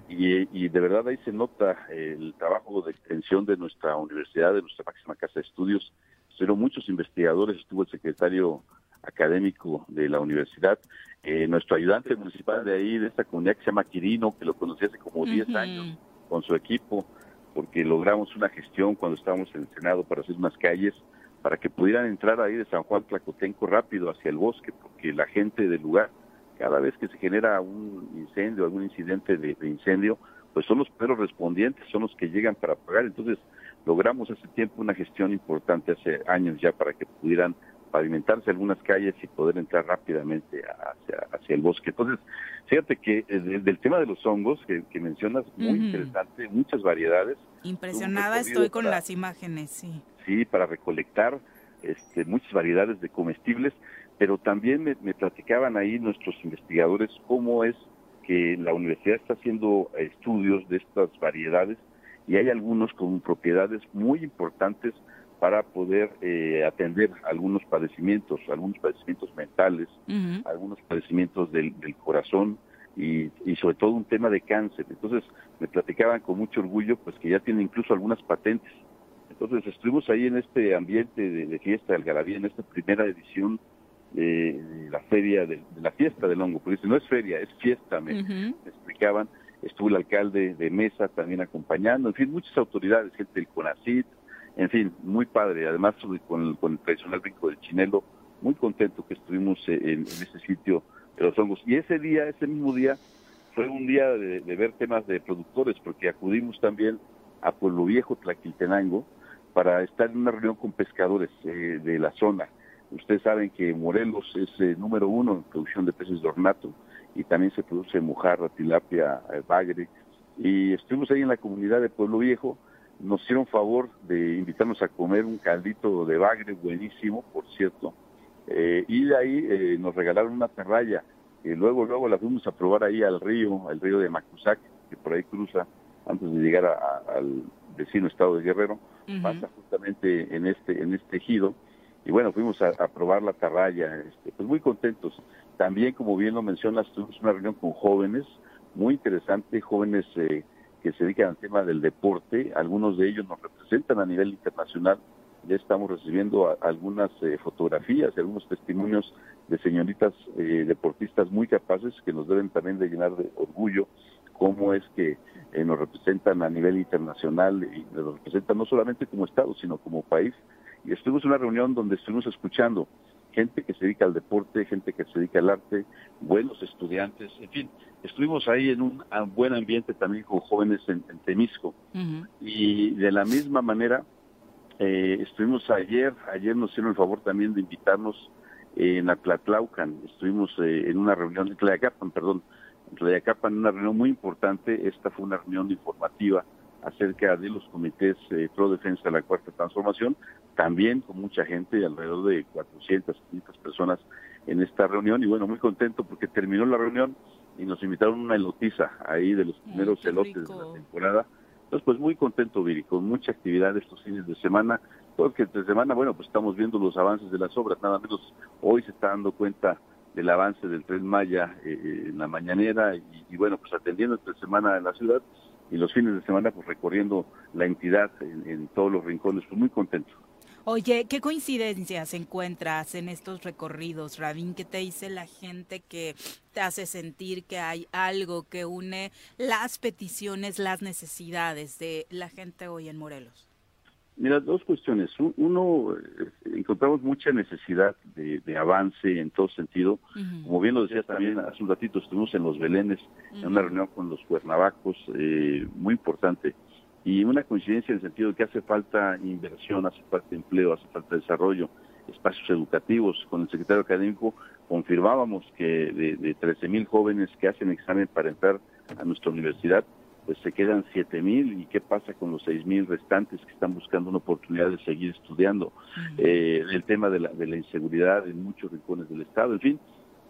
Y, y de verdad ahí se nota el trabajo de extensión de nuestra universidad, de nuestra máxima casa de estudios. Estuvieron muchos investigadores, estuvo el secretario académico de la universidad, eh, nuestro ayudante municipal de ahí, de esta comunidad que se llama Quirino, que lo conocí hace como 10 años con su equipo, porque logramos una gestión cuando estábamos en el Senado para hacer unas calles, para que pudieran entrar ahí de San Juan Tlacotenco rápido hacia el bosque, porque la gente del lugar, cada vez que se genera un incendio, algún incidente de, de incendio, pues son los primeros respondientes, son los que llegan para pagar. Entonces, logramos hace tiempo una gestión importante, hace años ya, para que pudieran pavimentarse algunas calles y poder entrar rápidamente hacia, hacia el bosque. Entonces, fíjate que eh, del, del tema de los hongos que, que mencionas, muy interesante, muchas variedades. Impresionada estoy con para- las imágenes, sí. sí, para recolectar este, muchas variedades de comestibles, pero también me, me platicaban ahí nuestros investigadores cómo es que la universidad está haciendo estudios de estas variedades y hay algunos con propiedades muy importantes para poder eh, atender algunos padecimientos, algunos padecimientos mentales, algunos padecimientos del, del corazón y, y sobre todo un tema de cáncer. Entonces me platicaban con mucho orgullo pues que ya tienen incluso algunas patentes. Entonces estuvimos ahí en este ambiente de, de fiesta de Algarabía, en esta primera edición de, de la feria, de, de la fiesta del hongo, porque dice, no es feria, es fiesta, me, me explicaban. Estuvo el alcalde de Mesa también acompañando, en fin, muchas autoridades, gente del CONACIT, en fin, muy padre. Además, con, el- con el tradicional brinco del chinelo, muy contento que estuvimos eh, en, en ese sitio de los hongos. Y ese día, ese mismo día, fue un día de, de ver temas de productores, porque acudimos también a Pueblo Viejo, Tlaquiltenango, para estar en una reunión con pescadores eh, de la zona. Ustedes saben que Morelos es eh, número uno en producción de peces de ornato y también se produce mojarra, tilapia, eh, bagre. Y estuvimos ahí en la comunidad de Pueblo Viejo, nos hicieron favor de invitarnos a comer un caldito de bagre buenísimo, por cierto, eh, y de ahí eh, nos regalaron una terraya, que luego, luego la fuimos a probar ahí al río, al río de Macusac, que por ahí cruza antes de llegar a- a- al vecino estado de Guerrero, pasa justamente en este, en este ejido, y bueno, fuimos a, a probar la tarraya, este, pues muy contentos. También, como bien lo mencionas, tuvimos una reunión con jóvenes, muy interesante, jóvenes eh, que se dedican al tema del deporte, algunos de ellos nos representan a nivel internacional, ya estamos recibiendo algunas eh, fotografías, algunos testimonios de señoritas eh, deportistas muy capaces que nos deben también de llenar de orgullo cómo es que eh, nos representan a nivel internacional y nos representan no solamente como Estado, sino como país. Y estuvimos en una reunión donde estuvimos escuchando gente que se dedica al deporte, gente que se dedica al arte, buenos estudiantes, en fin, estuvimos ahí en un buen ambiente también con jóvenes en, en Temisco. Y de la misma manera, eh, estuvimos ayer, ayer nos hicieron el favor también de invitarnos en Atlatlaucan, estuvimos eh, en una reunión, en Tlayacapan, perdón, en Tlayacapan, en una reunión muy importante, esta fue una reunión informativa acerca de los comités eh, pro defensa de la cuarta transformación, también con mucha gente, alrededor de 400, 500 personas en esta reunión, y bueno, muy contento porque terminó la reunión y nos invitaron una elotiza ahí de los primeros elotes de la temporada, entonces, pues muy contento, Viri, con mucha actividad estos fines de semana. Porque entre semana, bueno, pues estamos viendo los avances de las obras. Nada menos hoy se está dando cuenta del avance del Tren Maya eh, eh, en la mañanera y, y, bueno, pues atendiendo entre semana en la ciudad y los fines de semana pues recorriendo la entidad en, en todos los rincones. Pues muy contento. Oye, ¿qué coincidencias encuentras en estos recorridos, Rabín? ¿Qué te dice la gente que te hace sentir que hay algo que une las peticiones, las necesidades de la gente hoy en Morelos? Mira, dos cuestiones. Un- Uno, eh, encontramos mucha necesidad de, de avance en todo sentido. Como bien lo decías también hace un ratito, estuvimos en Los Belénes, en una reunión con los cuernavacos, eh, muy importante. Y una coincidencia en el sentido de que hace falta inversión, hace falta empleo, hace falta desarrollo, espacios educativos. Con el secretario académico confirmábamos que de, de 13 mil jóvenes que hacen examen para entrar a nuestra universidad, pues se quedan 7 mil y qué pasa con los 6 mil restantes que están buscando una oportunidad de seguir estudiando. Eh, el tema de la, de la inseguridad en muchos rincones del Estado, en fin,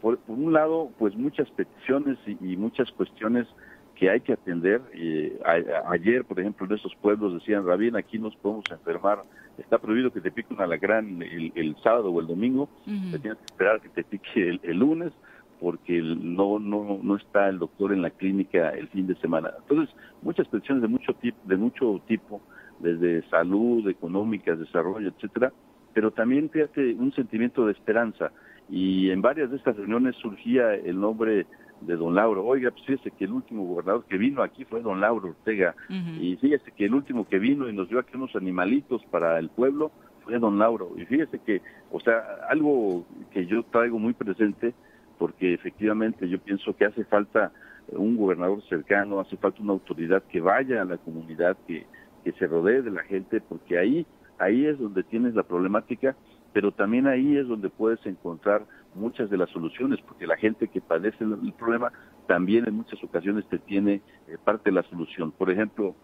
por, por un lado, pues muchas peticiones y, y muchas cuestiones que hay que atender. Eh, a- ayer, por ejemplo, en esos pueblos decían, Rabín, aquí nos podemos enfermar, está prohibido que te pique un alacrán el, el sábado o el domingo, te tienes que esperar que te pique el, el lunes porque no, no, no está el doctor en la clínica el fin de semana. Entonces, muchas peticiones de mucho tipo, de mucho tipo, desde salud, económicas, desarrollo, etcétera, pero también fíjate un sentimiento de esperanza. y en varias de estas reuniones surgía el nombre de don Lauro. Oiga, pues fíjese que el último gobernador que vino aquí fue don Lauro Ortega. Y fíjese que el último que vino y nos dio aquí unos animalitos para el pueblo fue don Lauro. Y fíjese que, o sea, algo que yo traigo muy presente, porque efectivamente yo pienso que hace falta un gobernador cercano, hace falta una autoridad que vaya a la comunidad, que, que se rodee de la gente, porque ahí, ahí es donde tienes la problemática, pero también ahí es donde puedes encontrar muchas de las soluciones, porque la gente que padece el, problema también en muchas ocasiones te tiene eh, parte de la solución. Por ejemplo,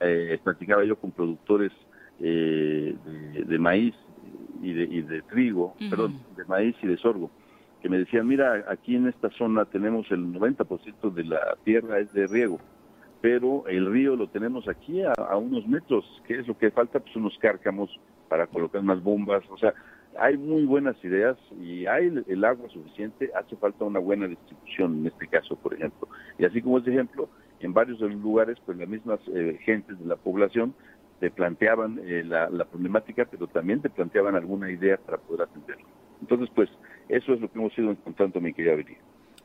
eh, platicaba yo con productores eh, de, de maíz y de, y de trigo, Ujú. perdón, de maíz y de sorgo, que me decían, mira, aquí en esta zona tenemos el 90% de la tierra es de riego, pero el río lo tenemos aquí a, a unos metros, ¿qué es lo que falta? Pues unos cárcamos para colocar más bombas, o sea, hay muy buenas ideas y hay el, agua suficiente, hace falta una buena distribución en este caso, por ejemplo. Y así como ese ejemplo, en varios de los lugares, pues las mismas eh, gentes de la población te planteaban eh, la, la problemática, pero también te planteaban alguna idea para poder atenderlo. Entonces, pues, eso es lo que hemos ido encontrando, mi querida Viri.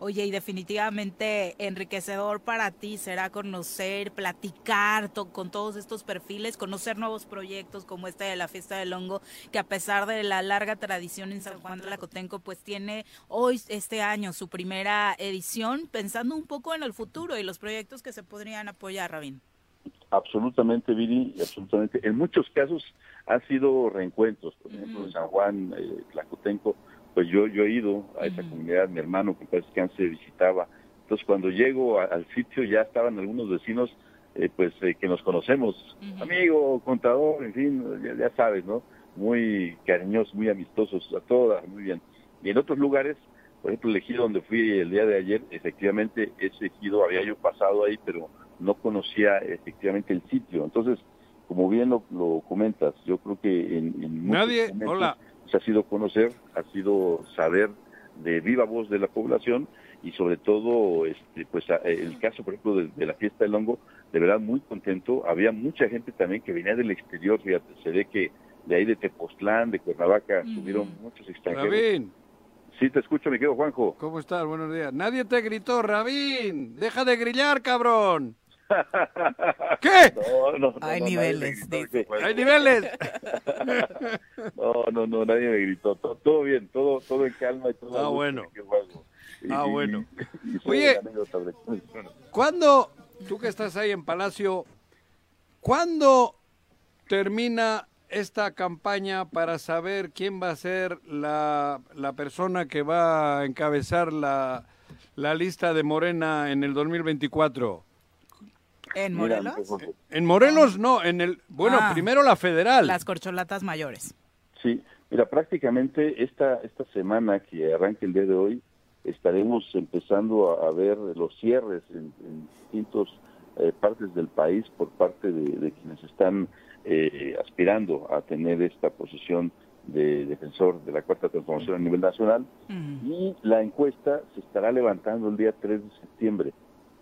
Oye, y definitivamente enriquecedor para ti será conocer, platicar to- con todos estos perfiles, conocer nuevos proyectos como este de la Fiesta del Hongo, que a pesar de la larga tradición en San Juan de Lacotenco, pues tiene hoy, este año, su primera edición, pensando un poco en el futuro y los proyectos que se podrían apoyar, Rabín. Absolutamente, Viri, absolutamente. En muchos casos han sido reencuentros, por ejemplo, en San Juan, eh, Tlacotenco, pues yo, yo he ido a esa comunidad, mi hermano que parece que antes visitaba. Entonces, cuando llego a- al sitio ya estaban algunos vecinos, eh, pues eh, que nos conocemos, amigo, contador, en fin, ya, ya sabes, ¿no? Muy cariñosos, muy amistosos, a todas, muy bien. Y en otros lugares, por ejemplo, el ejido donde fui el día de ayer, efectivamente ese ejido había yo pasado ahí, pero no conocía efectivamente el sitio. Entonces, como bien lo, lo comentas, yo creo que en, en muchos Nadie- momentos, hola. Pues, ha sido conocer, ha sido saber de viva voz de la población y sobre todo, este, pues a- el caso, por ejemplo, de, de la fiesta del hongo, de verdad muy contento. Había mucha gente también que venía del exterior, fíjate, se ve que de ahí de Tepoztlán, de Cuernavaca, tuvieron muchos extranjeros. Rabín, Sí, te escucho, mi querido Juanjo. ¿cómo estás? Buenos días. Nadie te gritó, Rabín. Deja de grillar, cabrón. ¿Qué? No, no, no, Hay niveles, gritó. Hay niveles. No, no, no, nadie me gritó. Todo, todo bien, todo, todo en calma y todo. Ah, bueno. Y- Ah, y- bueno. y Oye. ¿Cuándo, tú que estás ahí en Palacio, cuándo termina esta campaña para saber quién va a ser la, la persona que va a encabezar la, la lista de Morena en el 2024? ¿En Morelos? querido Juanjo, En Morelos no, en el bueno, Ah. primero la federal. Las corcholatas mayores. Sí, mira, prácticamente esta, esta semana que arranca el día de hoy, estaremos empezando a, a ver los cierres en, en distintas eh, partes del país por parte de, de quienes están eh, aspirando a tener esta posición de defensor de la cuarta transformación a nivel nacional. Y la encuesta se estará levantando el día 3 de septiembre.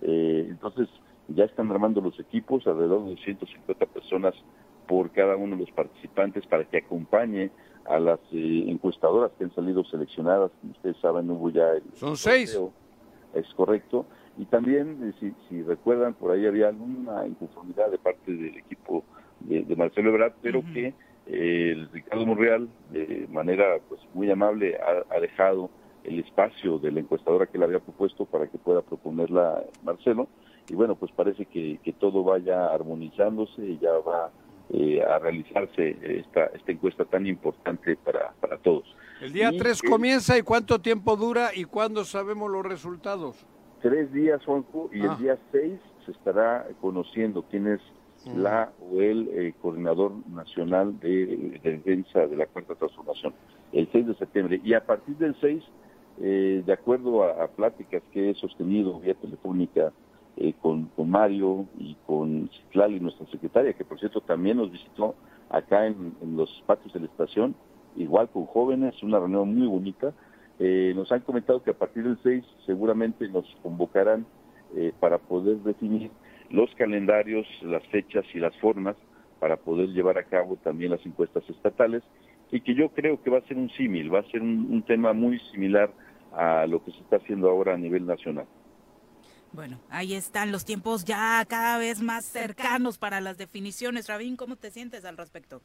Eh, entonces, ya están armando los equipos, alrededor de 150 personas por cada uno de los participantes para que acompañe a las eh, encuestadoras que han salido seleccionadas. Como ustedes saben, hubo ya el Son seis. Es correcto. Y también, eh, si, si recuerdan, por ahí había alguna inconformidad de parte del equipo de, de Marcelo Ebrard, pero que eh, el Ricardo Monreal, de manera pues muy amable, ha, ha dejado el espacio de la encuestadora que le había propuesto para que pueda proponerla Marcelo. Y bueno, pues parece que, que todo vaya armonizándose y ya va eh, a realizarse esta, esta encuesta tan importante para, para todos. El día Y 3 que- comienza y cuánto tiempo dura y cuándo sabemos los resultados. tres días, Juanjo, y Ah. el día 6 se estará conociendo quién es Mm. la o el eh, coordinador nacional de, de defensa de la Cuarta Transformación, el 6 de septiembre. Y a partir del 6, eh, de acuerdo a, a pláticas que he sostenido vía telefónica eh, con, Mario y con Citlali, nuestra secretaria, que por cierto también nos visitó acá en, los patios de la estación, igual con jóvenes, una reunión muy bonita. Eh, nos han comentado que a partir del 6 seguramente nos convocarán eh, para poder definir los calendarios, las fechas y las formas para poder llevar a cabo también las encuestas estatales y que yo creo que va a ser un símil, va a ser un tema muy similar a lo que se está haciendo ahora a nivel nacional. Bueno, ahí están los tiempos ya cada vez más cercanos para las definiciones. Rabín, ¿cómo te sientes al respecto?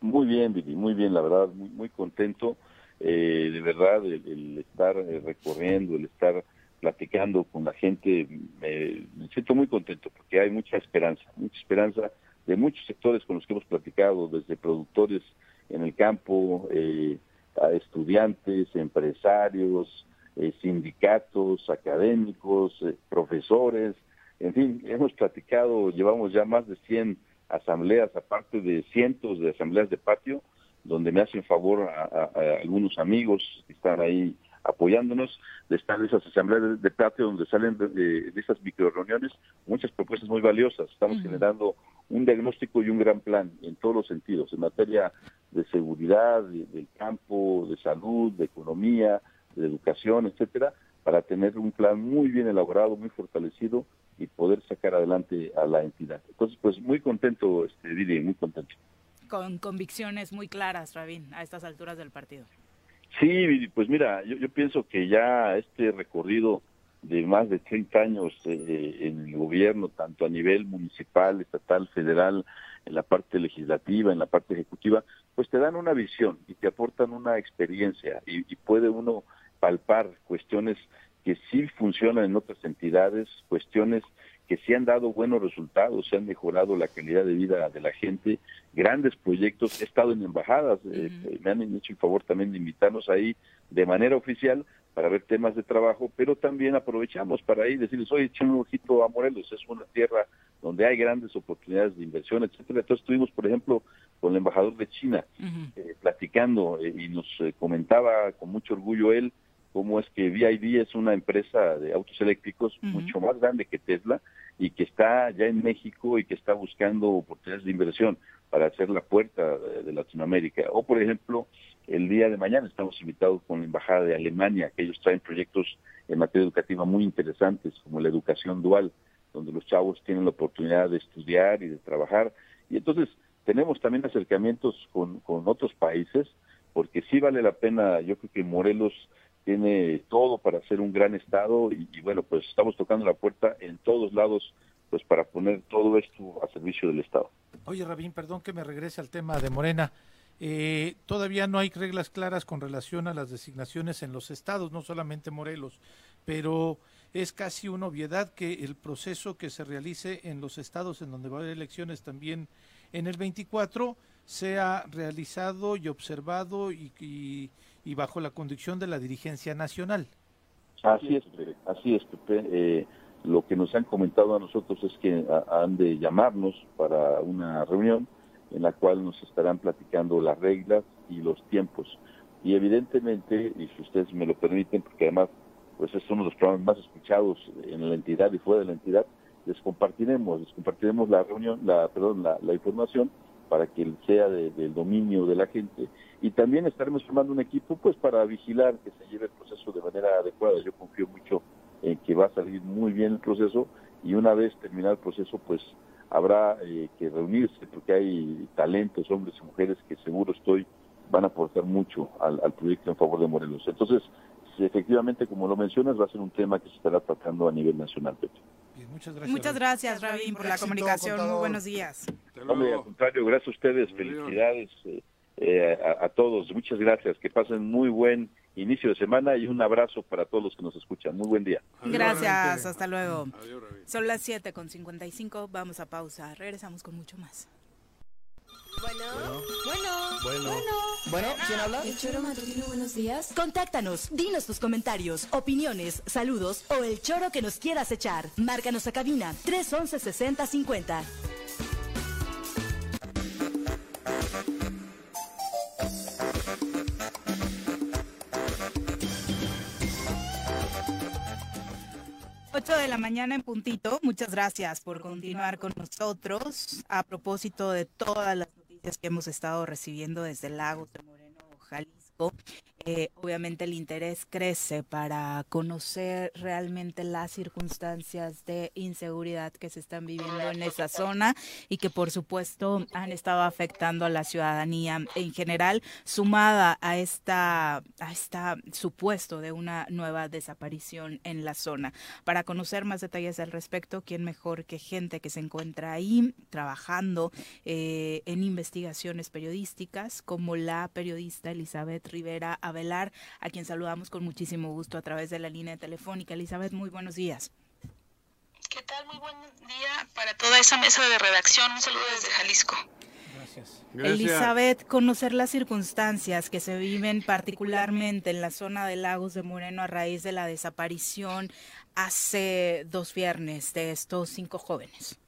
Muy bien, Vivi, muy bien, la verdad, muy, muy contento. Eh, de verdad, el, estar eh, recorriendo, el estar platicando con la gente, me siento muy contento porque hay mucha esperanza, mucha esperanza de muchos sectores con los que hemos platicado, desde productores en el campo, eh, a estudiantes, empresarios, eh, sindicatos, académicos, eh, profesores, en fin, hemos platicado, llevamos ya más de 100 asambleas, aparte de cientos de asambleas de patio, donde me hacen favor a, a- a algunos amigos que están ahí apoyándonos, de estar en esas asambleas de, patio donde salen de, de- de esas micro reuniones muchas propuestas muy valiosas. Estamos generando un diagnóstico y un gran plan en todos los sentidos, en materia de seguridad, de- del campo, de salud, de economía, de educación, etcétera, para tener un plan muy bien elaborado, muy fortalecido y poder sacar adelante a la entidad. Entonces, pues muy contento, este, Didi, muy contento. Con convicciones muy claras, Rabín, a estas alturas del partido. Sí, pues mira, yo, yo pienso que ya este recorrido de más de 30 años eh, en el gobierno, tanto a nivel municipal, estatal, federal, en la parte legislativa, en la parte ejecutiva, pues te dan una visión y te aportan una experiencia y, y puede uno palpar cuestiones que sí funcionan en otras entidades, cuestiones que sí han dado buenos resultados, se han mejorado la calidad de vida de la gente, grandes proyectos, he estado en embajadas, eh, eh, me han hecho el favor también de invitarnos ahí de manera oficial para ver temas de trabajo, pero también aprovechamos para ahí decirles, oye, echen un ojito a Morelos, es una tierra donde hay grandes oportunidades de inversión, etcétera. Entonces estuvimos, por ejemplo, con el embajador de China, eh, platicando eh, y nos eh, comentaba con mucho orgullo él cómo es que VID es una empresa de autos eléctricos mucho más grande que Tesla y que está ya en México y que está buscando oportunidades de inversión para hacer la puerta de, de Latinoamérica. O, por ejemplo, el día de mañana estamos invitados con la Embajada de Alemania, que ellos traen proyectos en materia educativa muy interesantes, como la educación dual, donde los chavos tienen la oportunidad de estudiar y de trabajar. Y entonces tenemos también acercamientos con, con otros países, porque sí vale la pena, yo creo que Morelos tiene todo para ser un gran estado y, y bueno, pues estamos tocando la puerta en todos lados pues para poner todo esto a servicio del Estado. Oye, Rabín, perdón que me regrese al tema de Morena. Eh, todavía no hay reglas claras con relación a las designaciones en los estados, no solamente Morelos, pero es casi una obviedad que el proceso que se realice en los estados en donde va a haber elecciones también en el 24 sea realizado y observado y, y- y bajo la conducción de la dirigencia nacional. Así es, así es, Pepe. Eh, lo que nos han comentado a nosotros es que han de llamarnos para una reunión en la cual nos estarán platicando las reglas y los tiempos. Y evidentemente, y si ustedes me lo permiten, porque además pues es uno de los programas más escuchados en la entidad y fuera de la entidad, les compartiremos, les compartiremos la reunión, la, perdón, la información para que sea de- del dominio de la gente y también estaremos formando un equipo pues para vigilar que se lleve el proceso de manera adecuada. Yo confío mucho en que va a salir muy bien el proceso y una vez terminado el proceso pues habrá eh, que reunirse porque hay talentos, hombres y mujeres que seguro estoy van a aportar mucho al, al proyecto en favor de Morelos. Entonces, efectivamente, como lo mencionas, va a ser un tema que se estará tratando a nivel nacional, Pepe. Muchas gracias. Muchas gracias, Rabín, por la Éxito, comunicación. Muy buenos días. Hombre, al contrario, gracias a ustedes, felicidades eh, eh, a, a todos, muchas gracias, que pasen muy buen inicio de semana y un abrazo para todos los que nos escuchan. Muy buen día. Gracias, hasta luego. Son las 7 con 55, vamos a pausa. Regresamos con mucho más. Bueno, bueno, Bueno. Bueno. ¿quién habla? El choro matutino, buenos días. Contáctanos, dinos tus comentarios, opiniones, saludos o el choro que nos quieras echar. Márcanos a cabina 311 6050. Ocho de la mañana en puntito. Muchas gracias por continuar con nosotros. A propósito de todas las que hemos estado recibiendo desde Lagos de Moreno, Jalisco, obviamente el interés crece para conocer realmente las circunstancias de inseguridad que se están viviendo en esa zona y que por supuesto han estado afectando a la ciudadanía en general, sumada a esta, a esta supuesto de una nueva desaparición en la zona. Para conocer más detalles al respecto, ¿quién mejor que gente que se encuentra ahí trabajando eh, en investigaciones periodísticas como la periodista Elizabeth Rivera Velar, a quien saludamos con muchísimo gusto a través de la línea telefónica. Elizabeth, muy buenos días. ¿Qué tal? Muy buen día para toda esa mesa de redacción. Un saludo desde Jalisco. Gracias. Elizabeth, conocer las circunstancias que se viven particularmente en la zona de Lagos de Moreno a raíz de la desaparición hace dos viernes de estos cinco jóvenes.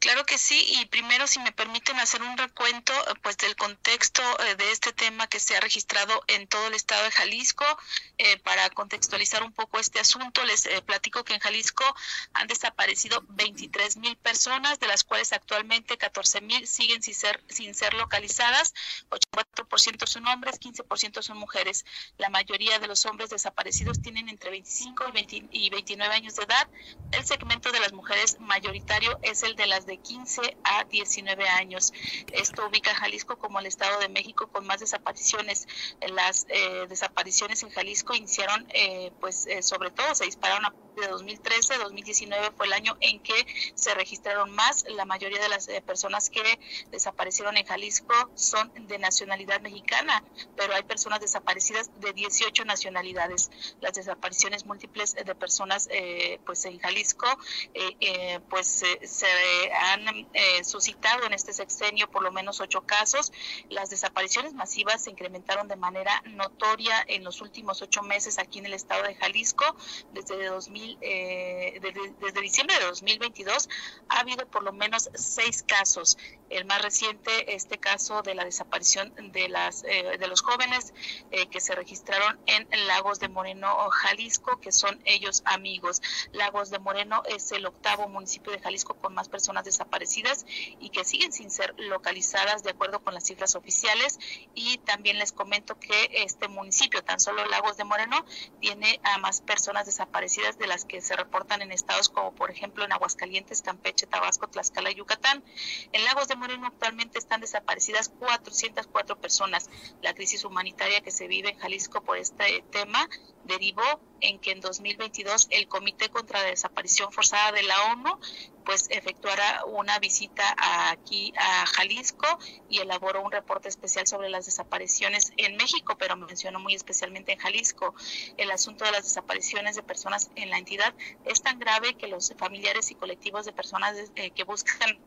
Claro que sí, y primero si me permiten hacer un recuento eh, pues del contexto eh, de este tema que se ha registrado en todo el estado de Jalisco, eh, para contextualizar un poco este asunto, les platico que en Jalisco han desaparecido 23 mil personas, de las cuales actualmente 14 mil siguen sin ser, sin ser localizadas, 84% son hombres, 15% son mujeres. La mayoría de los hombres desaparecidos tienen entre 25 y, y 29 años de edad. El segmento de las mujeres mayoritario es el de las de 15 a 19 años. Esto ubica Jalisco como el Estado de México con más desapariciones. Las eh, desapariciones en Jalisco iniciaron, eh, pues eh, sobre todo se dispararon a de 2013, 2019 fue el año en que se registraron más. La mayoría de las personas que desaparecieron en Jalisco son de nacionalidad mexicana, pero hay personas desaparecidas de 18 nacionalidades. Las desapariciones múltiples de personas pues en Jalisco pues se han eh, suscitado en este sexenio por lo menos ocho casos. Las desapariciones masivas se incrementaron de manera notoria en los últimos ocho meses aquí en el estado de Jalisco. Desde, 2000, eh, desde, diciembre de 2022 ha habido por lo menos seis casos. El más reciente, este caso de la desaparición de, las, eh, de los jóvenes que se registraron en Lagos de Moreno, Jalisco, que son ellos amigos. Lagos de Moreno es el octavo municipio de Jalisco con más personas desaparecidas y que siguen sin ser localizadas de acuerdo con las cifras oficiales. Y también les comento que este municipio, tan solo Lagos de Moreno, tiene a más personas desaparecidas de las que se reportan en estados como por ejemplo en Aguascalientes, Campeche, Tabasco, Tlaxcala y Yucatán. En Lagos de Moreno actualmente están desaparecidas 404 personas. La crisis humanitaria que se vive en Jalisco por este tema derivó en que en 2022 el Comité contra la Desaparición Forzada de la ONU pues efectuara una visita aquí a Jalisco y elaboró un reporte especial sobre las desapariciones en México, pero mencionó muy especialmente en Jalisco. El asunto de las desapariciones de personas en la entidad es tan grave que los familiares y colectivos de personas eh, que buscan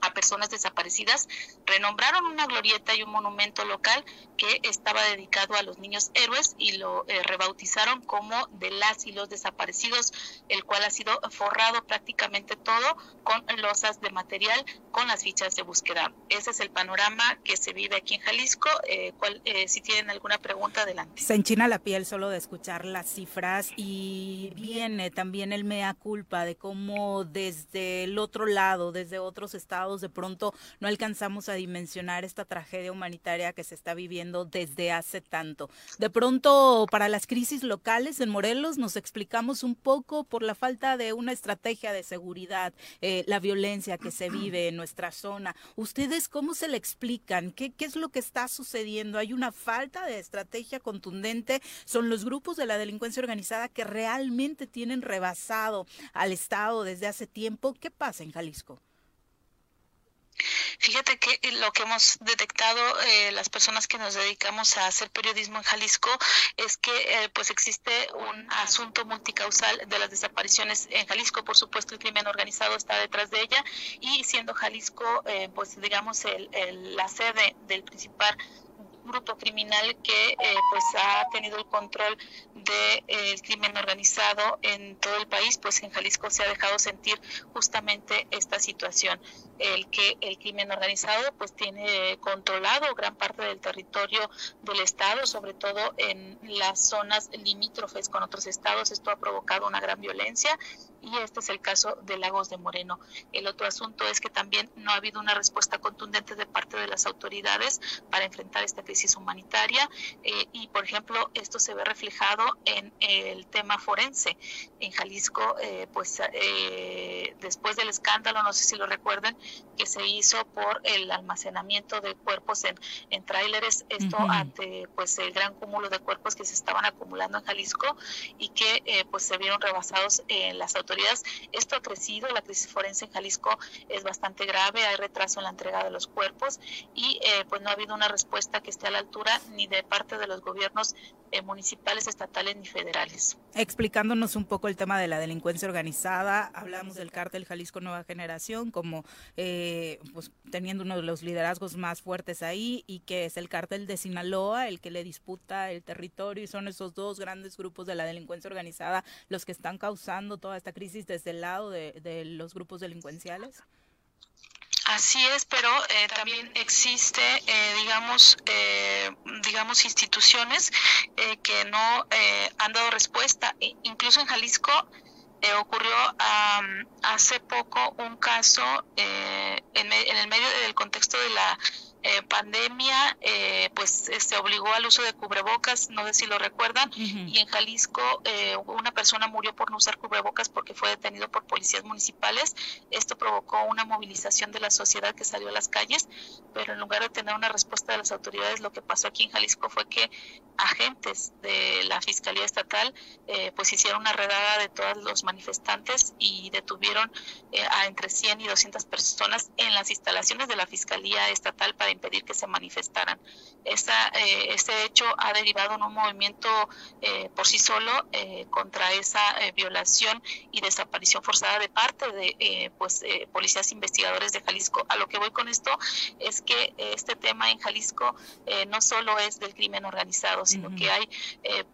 a personas desaparecidas, renombraron una glorieta y un monumento local que estaba dedicado a los niños héroes y lo eh, rebautizaron como de las y los desaparecidos, el cual ha sido forrado prácticamente todo con losas de material con las fichas de búsqueda. Ese es el panorama que se vive aquí en Jalisco. Eh, eh, si tienen alguna pregunta, adelante. Se enchina la piel solo de escuchar las cifras y viene también el mea culpa de cómo desde el otro lado, desde otros estados, de pronto no alcanzamos a dimensionar esta tragedia humanitaria que se está viviendo desde hace tanto. De pronto, para las crisis locales en Morelos nos explicamos un poco por la falta de una estrategia de seguridad, eh, la violencia que se vive en nuestra zona. ¿Ustedes cómo se le explican? ¿Qué, ¿Qué es lo que está sucediendo? ¿Hay una falta de estrategia contundente? ¿Son los grupos de la delincuencia organizada que realmente tienen rebasado al Estado desde hace tiempo? ¿Qué pasa en Jalisco? Fíjate que lo que hemos detectado eh, las personas que nos dedicamos a hacer periodismo en Jalisco es que eh, pues existe un asunto multicausal de las desapariciones en Jalisco. Por supuesto, el crimen organizado está detrás de ella y siendo Jalisco eh, pues digamos el, la sede del principal grupo criminal que eh, pues ha tenido el control del de, eh, crimen organizado en todo el país, pues en Jalisco se ha dejado sentir justamente esta situación, el que el crimen organizado pues tiene controlado gran parte del territorio del estado, sobre todo en las zonas limítrofes con otros estados. Esto ha provocado una gran violencia y este es el caso de Lagos de Moreno. El otro asunto es que también no ha habido una respuesta contundente de parte de las autoridades para enfrentar esta crisis humanitaria humanitaria eh, y, por ejemplo, esto se ve reflejado en el tema forense. En Jalisco, eh, pues eh, después del escándalo, no sé si lo recuerden, que se hizo por el almacenamiento de cuerpos en, en tráileres, esto ante pues el gran cúmulo de cuerpos que se estaban acumulando en Jalisco y que pues se vieron rebasados en las autoridades. Esto ha crecido, la crisis forense en Jalisco es bastante grave, hay retraso en la entrega de los cuerpos y pues no ha habido una respuesta que esté a la altura ni de parte de los gobiernos eh, municipales, estatales ni federales. Explicándonos un poco el tema de la delincuencia organizada, hablamos del cártel Jalisco Nueva Generación como eh, pues, teniendo uno de los liderazgos más fuertes ahí y que es el cártel de Sinaloa el que le disputa el territorio y son esos dos grandes grupos de la delincuencia organizada los que están causando toda esta crisis desde el lado de los grupos delincuenciales. Así es, pero eh, también existe, eh, digamos, eh, digamos instituciones que no han dado respuesta. E incluso en Jalisco ocurrió hace poco un caso en, en, el medio del contexto de la eh, pandemia, eh, pues se obligó al uso de cubrebocas, no sé si lo recuerdan, y en Jalisco eh, una persona murió por no usar cubrebocas porque fue detenido por policías municipales. Esto provocó una movilización de la sociedad que salió a las calles, pero en lugar de tener una respuesta de las autoridades, lo que pasó aquí en Jalisco fue que agentes de la Fiscalía Estatal pues hicieron una redada de todos los manifestantes y detuvieron a entre 100 y 200 personas en las instalaciones de la Fiscalía Estatal para impedir que se manifestaran. Esta, eh, este hecho ha derivado en un movimiento eh, por sí solo eh, contra esa violación y desaparición forzada de parte de pues, policías investigadores de Jalisco. A lo que voy con esto es que este tema en Jalisco no solo es del crimen organizado, sino que hay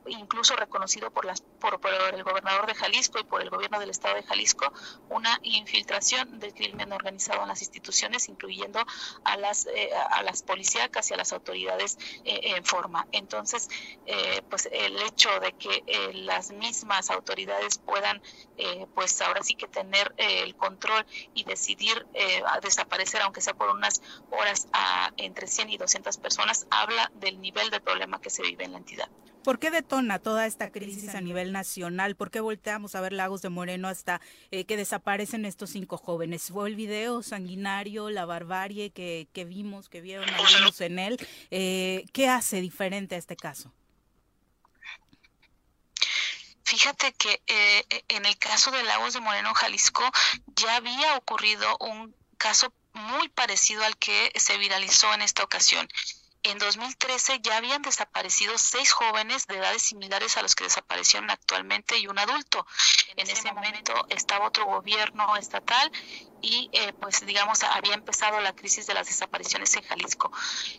incluso reconocido por, las, por, por el gobernador de Jalisco y por el gobierno del estado de Jalisco una infiltración del crimen organizado en las instituciones, incluyendo a las a las policíacas y a las autoridades eh, en forma. Entonces, eh, pues el hecho de que eh, las mismas autoridades puedan, pues ahora sí que tener el control y decidir desaparecer, aunque sea por unas horas, a entre 100 y 200 personas, habla del nivel de problema que se vive en la entidad. ¿Por qué detona toda esta crisis a nivel nacional? ¿Por qué volteamos a ver Lagos de Moreno hasta eh, que desaparecen estos cinco jóvenes? ¿Fue el video sanguinario, la barbarie que, vimos, que vieron algunos en él? Eh, ¿Qué hace diferente a este caso? Fíjate que eh, en el caso de Lagos de Moreno, Jalisco, ya había ocurrido un caso muy parecido al que se viralizó en esta ocasión en 2013 ya habían desaparecido seis jóvenes de edades similares a los que desaparecieron actualmente y un adulto. En ese momento estaba otro gobierno estatal y eh, pues digamos había empezado la crisis de las desapariciones en Jalisco.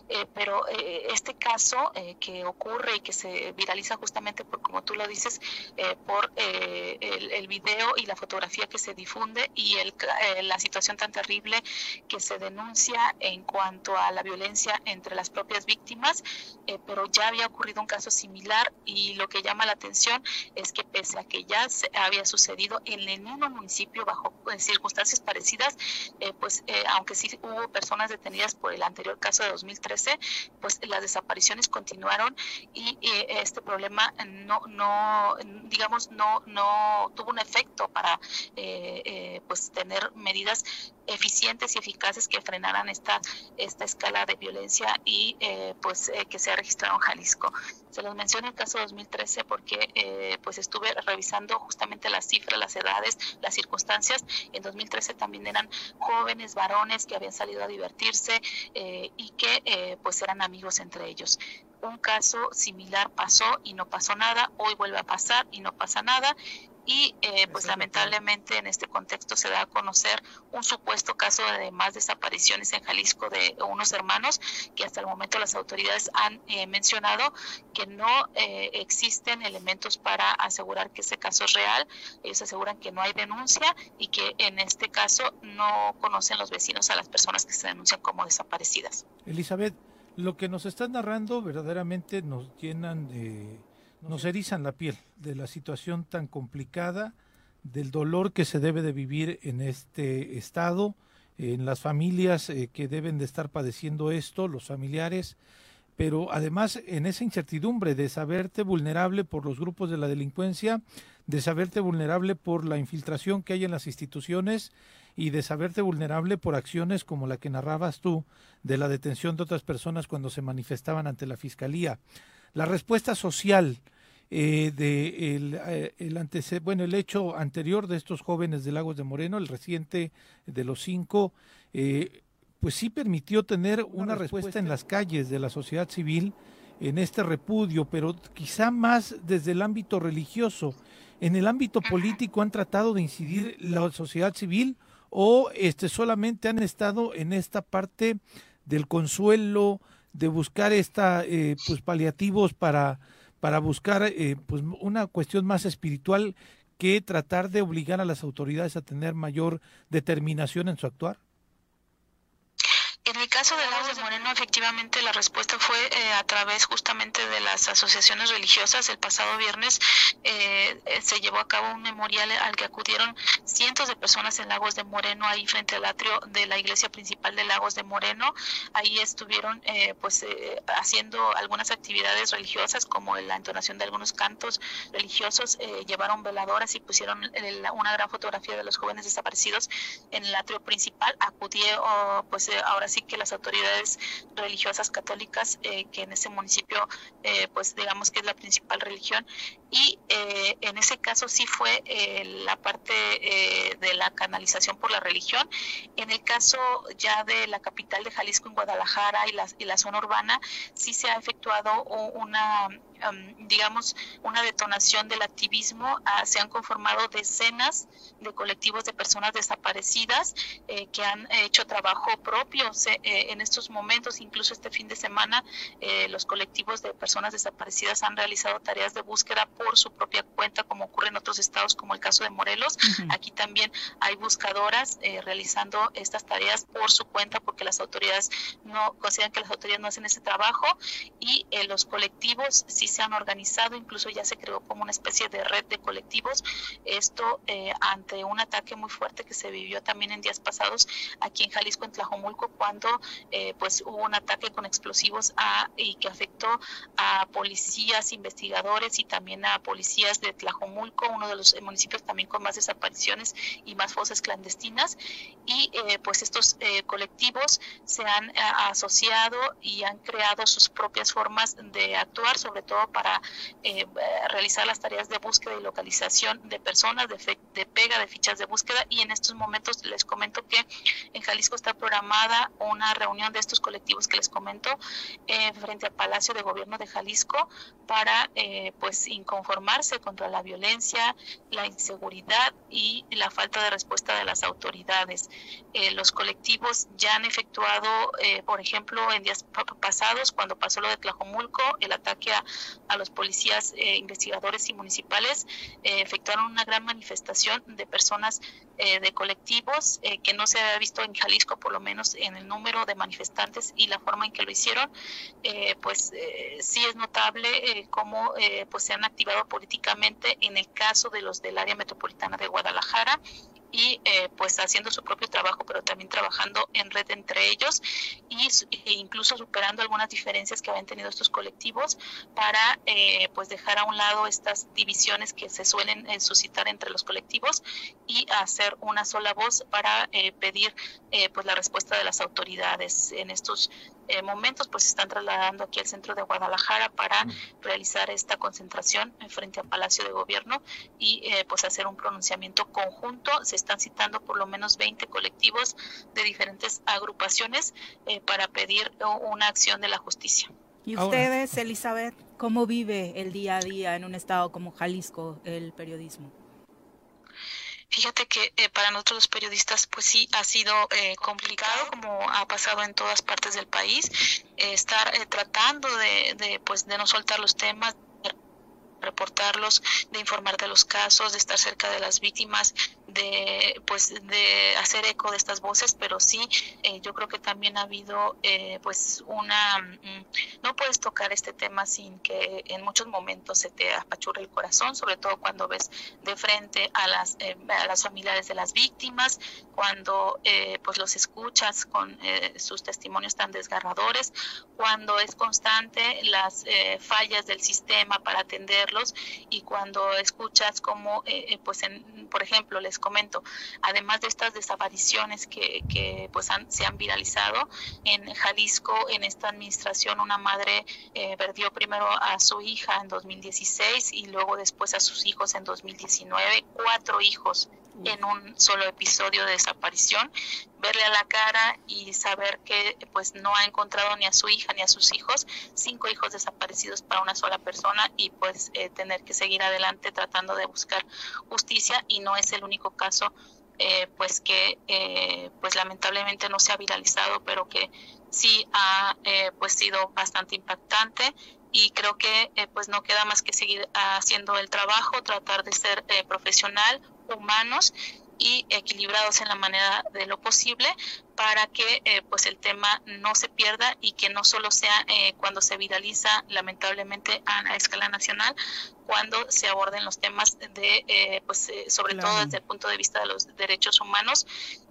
Eh, pero eh, este caso que ocurre y que se viraliza justamente por, como tú lo dices, por el, el, video y la fotografía que se difunde y el, la situación tan terrible que se denuncia en cuanto a la violencia entre las propias víctimas, pero ya había ocurrido un caso similar y lo que llama la atención es que pese a que ya se había sucedido en el mismo municipio bajo circunstancias parecidas, eh, pues eh, aunque sí hubo personas detenidas por el anterior caso de 2013, pues las desapariciones continuaron y este problema no, no, digamos, no, no tuvo un efecto para eh, pues tener medidas eficientes y eficaces que frenaran esta, esta escala de violencia y eh, pues eh, que se ha registrado en Jalisco. Se los menciono el caso 2013 porque eh, pues estuve revisando justamente las cifras, las edades, las circunstancias. En 2013 también eran jóvenes varones que habían salido a divertirse y que pues eran amigos entre ellos un caso similar pasó y no pasó nada, hoy vuelve a pasar y no pasa nada y eh, pues lamentablemente en este contexto se da a conocer un supuesto caso de más desapariciones en Jalisco de unos hermanos que hasta el momento las autoridades han eh, mencionado que no eh, existen elementos para asegurar que ese caso es real. Ellos aseguran que no hay denuncia y que en este caso no conocen los vecinos a las personas que se denuncian como desaparecidas. Elizabeth, lo que nos están narrando verdaderamente nos llenan de nos erizan la piel de la situación tan complicada, del dolor que se debe de vivir en este estado, en las familias eh, que deben de estar padeciendo esto, los familiares. pero además en esa incertidumbre de saberte vulnerable por los grupos de la delincuencia, de saberte vulnerable por la infiltración que hay en las instituciones y de saberte vulnerable por acciones como la que narrabas tú de la detención de otras personas cuando se manifestaban ante la fiscalía. La respuesta social eh, de el, eh, el bueno el hecho anterior de estos jóvenes de Lagos de Moreno, el reciente de los cinco, eh, pues sí permitió tener una respuesta en las calles de la sociedad civil en este repudio, pero quizá más desde el ámbito religioso. En el ámbito político han tratado de incidir la sociedad civil o este solamente han estado en esta parte del consuelo, de buscar esta eh, pues paliativos para para buscar eh, pues una cuestión más espiritual que tratar de obligar a las autoridades a tener mayor determinación en su actuar. En el caso de Lagos de Moreno, efectivamente la respuesta fue eh, a través justamente de las asociaciones religiosas. El pasado viernes eh, eh, se llevó a cabo un memorial al que acudieron cientos de personas en Lagos de Moreno, ahí frente al atrio de la iglesia principal de Lagos de Moreno. Ahí estuvieron pues haciendo algunas actividades religiosas como la entonación de algunos cantos religiosos, llevaron veladoras y pusieron una gran fotografía de los jóvenes desaparecidos en el atrio principal. Acudió pues ahora sí que las autoridades religiosas católicas eh, que en ese municipio eh, pues digamos que es la principal religión. Y eh, en ese caso sí fue la parte de la canalización por la religión. En el caso ya de la capital de Jalisco en Guadalajara y la, y la zona urbana sí se ha efectuado una digamos, una detonación del activismo. Ah, se han conformado decenas de colectivos de personas desaparecidas eh, que han hecho trabajo propio eh, en estos momentos, incluso este fin de semana, eh, los colectivos de personas desaparecidas han realizado tareas de búsqueda por su propia cuenta, como ocurre en otros estados, como el caso de Morelos. Aquí también hay buscadoras realizando estas tareas por su cuenta, porque las autoridades no consideran que las autoridades no hacen ese trabajo y los colectivos sí se han organizado, incluso ya se creó como una especie de red de colectivos. Esto eh, ante un ataque muy fuerte que se vivió también en días pasados aquí en Jalisco, en Tlajomulco, cuando eh, pues hubo un ataque con explosivos a, y que afectó a policías, investigadores y también a policías de Tlajomulco, uno de los municipios también con más desapariciones y más fosas clandestinas. Y eh, pues estos colectivos se han asociado y han creado sus propias formas de actuar, sobre todo para eh, realizar las tareas de búsqueda y localización de personas, de, pega de fichas de búsqueda y en estos momentos les comento que en Jalisco está programada una reunión de estos colectivos que les comento eh, frente al Palacio de Gobierno de Jalisco para eh, pues inconformarse contra la violencia, la inseguridad y la falta de respuesta de las autoridades. los colectivos ya han efectuado, por ejemplo, en días pasados, cuando pasó lo de Tlajomulco, el ataque a, a los policías eh, investigadores y municipales eh, efectuaron una gran manifestación de personas eh, de colectivos que no se había visto en Jalisco por lo menos en el número de manifestantes y la forma en que lo hicieron pues sí es notable cómo pues se han activado políticamente en el caso de los del área metropolitana de Guadalajara y eh, pues haciendo su propio trabajo, pero también trabajando en red entre ellos y, e incluso superando algunas diferencias que habían tenido estos colectivos para eh, pues dejar a un lado estas divisiones que se suelen eh, suscitar entre los colectivos y hacer una sola voz para pedir pues la respuesta de las autoridades en estos eh, momentos pues se están trasladando aquí al centro de Guadalajara para realizar esta concentración en frente al Palacio de Gobierno y eh, pues hacer un pronunciamiento conjunto. Se están citando por lo menos 20 colectivos de diferentes agrupaciones eh, para pedir una acción de la justicia. ¿Y ustedes, Elizabeth, cómo vive el día a día en un estado como Jalisco el periodismo? Fíjate que eh, para nosotros los periodistas pues sí ha sido eh, complicado como ha pasado en todas partes del país eh, estar tratando de, de, pues de no soltar los temas reportarlos, de informar de los casos, de estar cerca de las víctimas, de pues de hacer eco de estas voces pero sí eh, yo creo que también ha habido eh, pues una mm, no puedes tocar este tema sin que en muchos momentos se te apachurre el corazón sobre todo cuando ves de frente a las eh, a las familiares de las víctimas cuando pues los escuchas con sus testimonios tan desgarradores cuando es constante las fallas del sistema para atenderlos y cuando escuchas como pues por ejemplo les comento, además de estas desapariciones que, que pues se han viralizado, en Jalisco, en esta administración, una madre eh, perdió primero a su hija en 2016 y luego después a sus hijos en 2019, cuatro hijos en un solo episodio de desaparición, verle a la cara y saber que pues no ha encontrado ni a su hija ni a sus hijos, cinco hijos desaparecidos para una sola persona y pues eh, tener que seguir adelante tratando de buscar justicia y no es el único caso eh, pues que eh, pues lamentablemente no se ha viralizado pero que sí ha pues sido bastante impactante y creo que pues no queda más que seguir haciendo el trabajo, tratar de ser profesional, humanos y equilibrados en la manera de lo posible para que eh, pues el tema no se pierda y que no solo sea eh, cuando se viraliza lamentablemente a, escala nacional cuando se aborden los temas de eh, pues sobre todo desde el punto de vista de los derechos humanos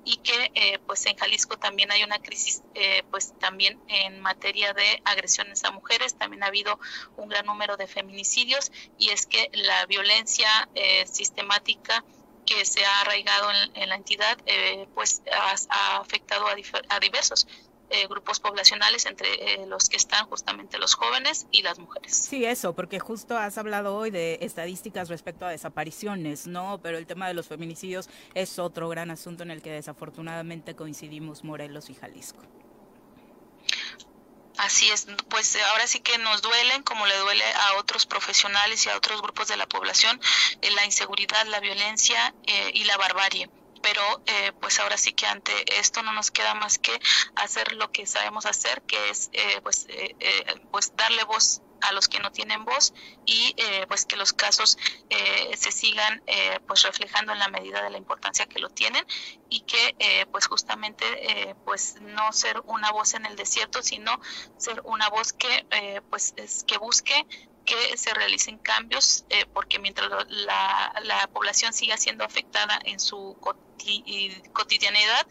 y que pues en Jalisco también hay una crisis pues también en materia de agresiones a mujeres también ha habido un gran número de feminicidios y es que la violencia sistemática que se ha arraigado en, la entidad, eh, pues ha, afectado a, diversos eh, grupos poblacionales, entre eh, los que están justamente los jóvenes y las mujeres. Sí, eso, porque justo has hablado hoy de estadísticas respecto a desapariciones, ¿no? Pero el tema de los feminicidios es otro gran asunto en el que desafortunadamente coincidimos Morelos y Jalisco. Así es, pues ahora sí que nos duelen, como le duele a otros profesionales y a otros grupos de la población, eh, la inseguridad, la violencia eh, y la barbarie. Pero eh, pues ahora sí que ante esto no nos queda más que hacer lo que sabemos hacer, que es pues, pues darle voz a los que no tienen voz y eh, pues que los casos eh, se sigan eh, pues reflejando en la medida de la importancia que lo tienen y que pues justamente pues no ser una voz en el desierto sino ser una voz que pues es, que busque que se realicen cambios, eh, porque mientras la, la, población siga siendo afectada en su cotidianidad,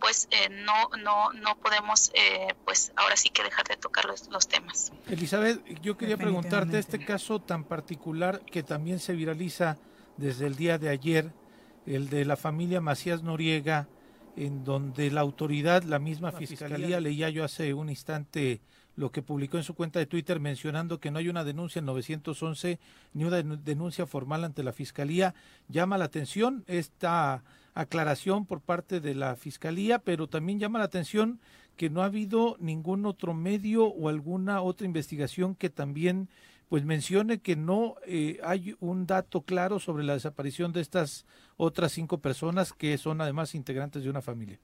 pues eh, no, no, no podemos, eh, pues ahora sí que dejar de tocar los, los temas. Elizabeth, yo quería preguntarte este caso tan particular que también se viraliza desde el día de ayer, el de la familia Macías Noriega, en donde la autoridad, la misma fiscalía, leía yo hace un instante lo que publicó en su cuenta de Twitter mencionando que no hay una denuncia en 911 ni una denuncia formal ante la Fiscalía. Llama la atención esta aclaración por parte de la Fiscalía, pero también llama la atención que no ha habido ningún otro medio o alguna otra investigación que también pues mencione que no eh, hay un dato claro sobre la desaparición de estas otras cinco personas que son además integrantes de una familia.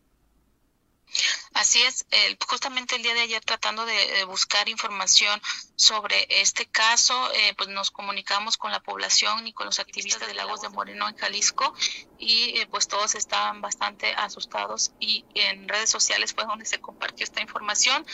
Así es, justamente el día de ayer tratando de, buscar información sobre este caso, eh, pues nos comunicamos con la población y con los activistas de Lagos de Moreno en Jalisco y eh, pues todos estaban bastante asustados y en redes sociales fue donde se compartió esta información.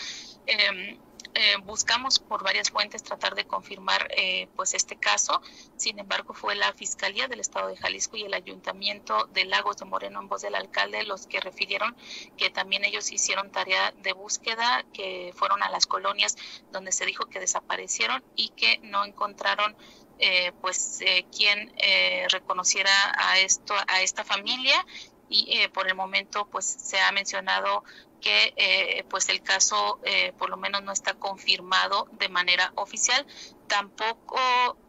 Em, eh, buscamos por varias fuentes tratar de confirmar eh, pues este caso. Sin embargo, fue la Fiscalía del Estado de Jalisco y el Ayuntamiento de Lagos de Moreno en voz del alcalde los que refirieron que también ellos hicieron tarea de búsqueda, que fueron a las colonias donde se dijo que desaparecieron y que no encontraron eh, pues quien reconociera a esto a esta familia y por el momento pues se ha mencionado que eh, pues el caso eh, por lo menos no está confirmado de manera oficial. Tampoco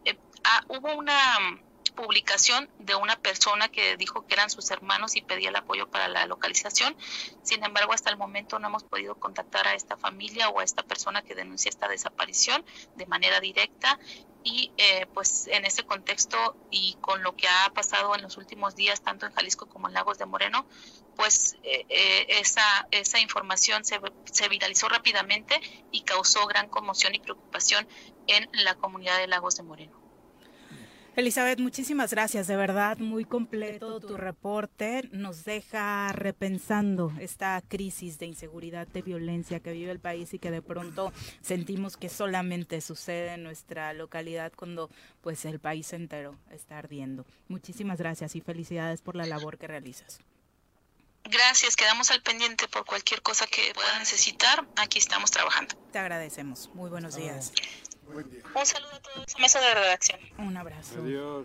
eh, ah, hubo una publicación de una persona que dijo que eran sus hermanos y pedía el apoyo para la localización. Sin embargo, hasta el momento no hemos podido contactar a esta familia o a esta persona que denuncia esta desaparición de manera directa y eh, pues en ese contexto y con lo que ha pasado en los últimos días tanto en Jalisco como en Lagos de Moreno pues eh, eh, esa esa información se, se viralizó rápidamente y causó gran conmoción y preocupación en la comunidad de Lagos de Moreno Elizabeth, muchísimas gracias, de verdad, muy completo tu reporte. Nos deja repensando esta crisis de inseguridad, de violencia que vive el país y que de pronto sentimos que solamente sucede en nuestra localidad cuando pues el país entero está ardiendo. Muchísimas gracias y felicidades por la labor que realizas. Gracias, quedamos al pendiente por cualquier cosa que pueda necesitar. Aquí estamos trabajando. Te agradecemos. Muy buenos días. Un saludo a todos a mesa de redacción. Un abrazo.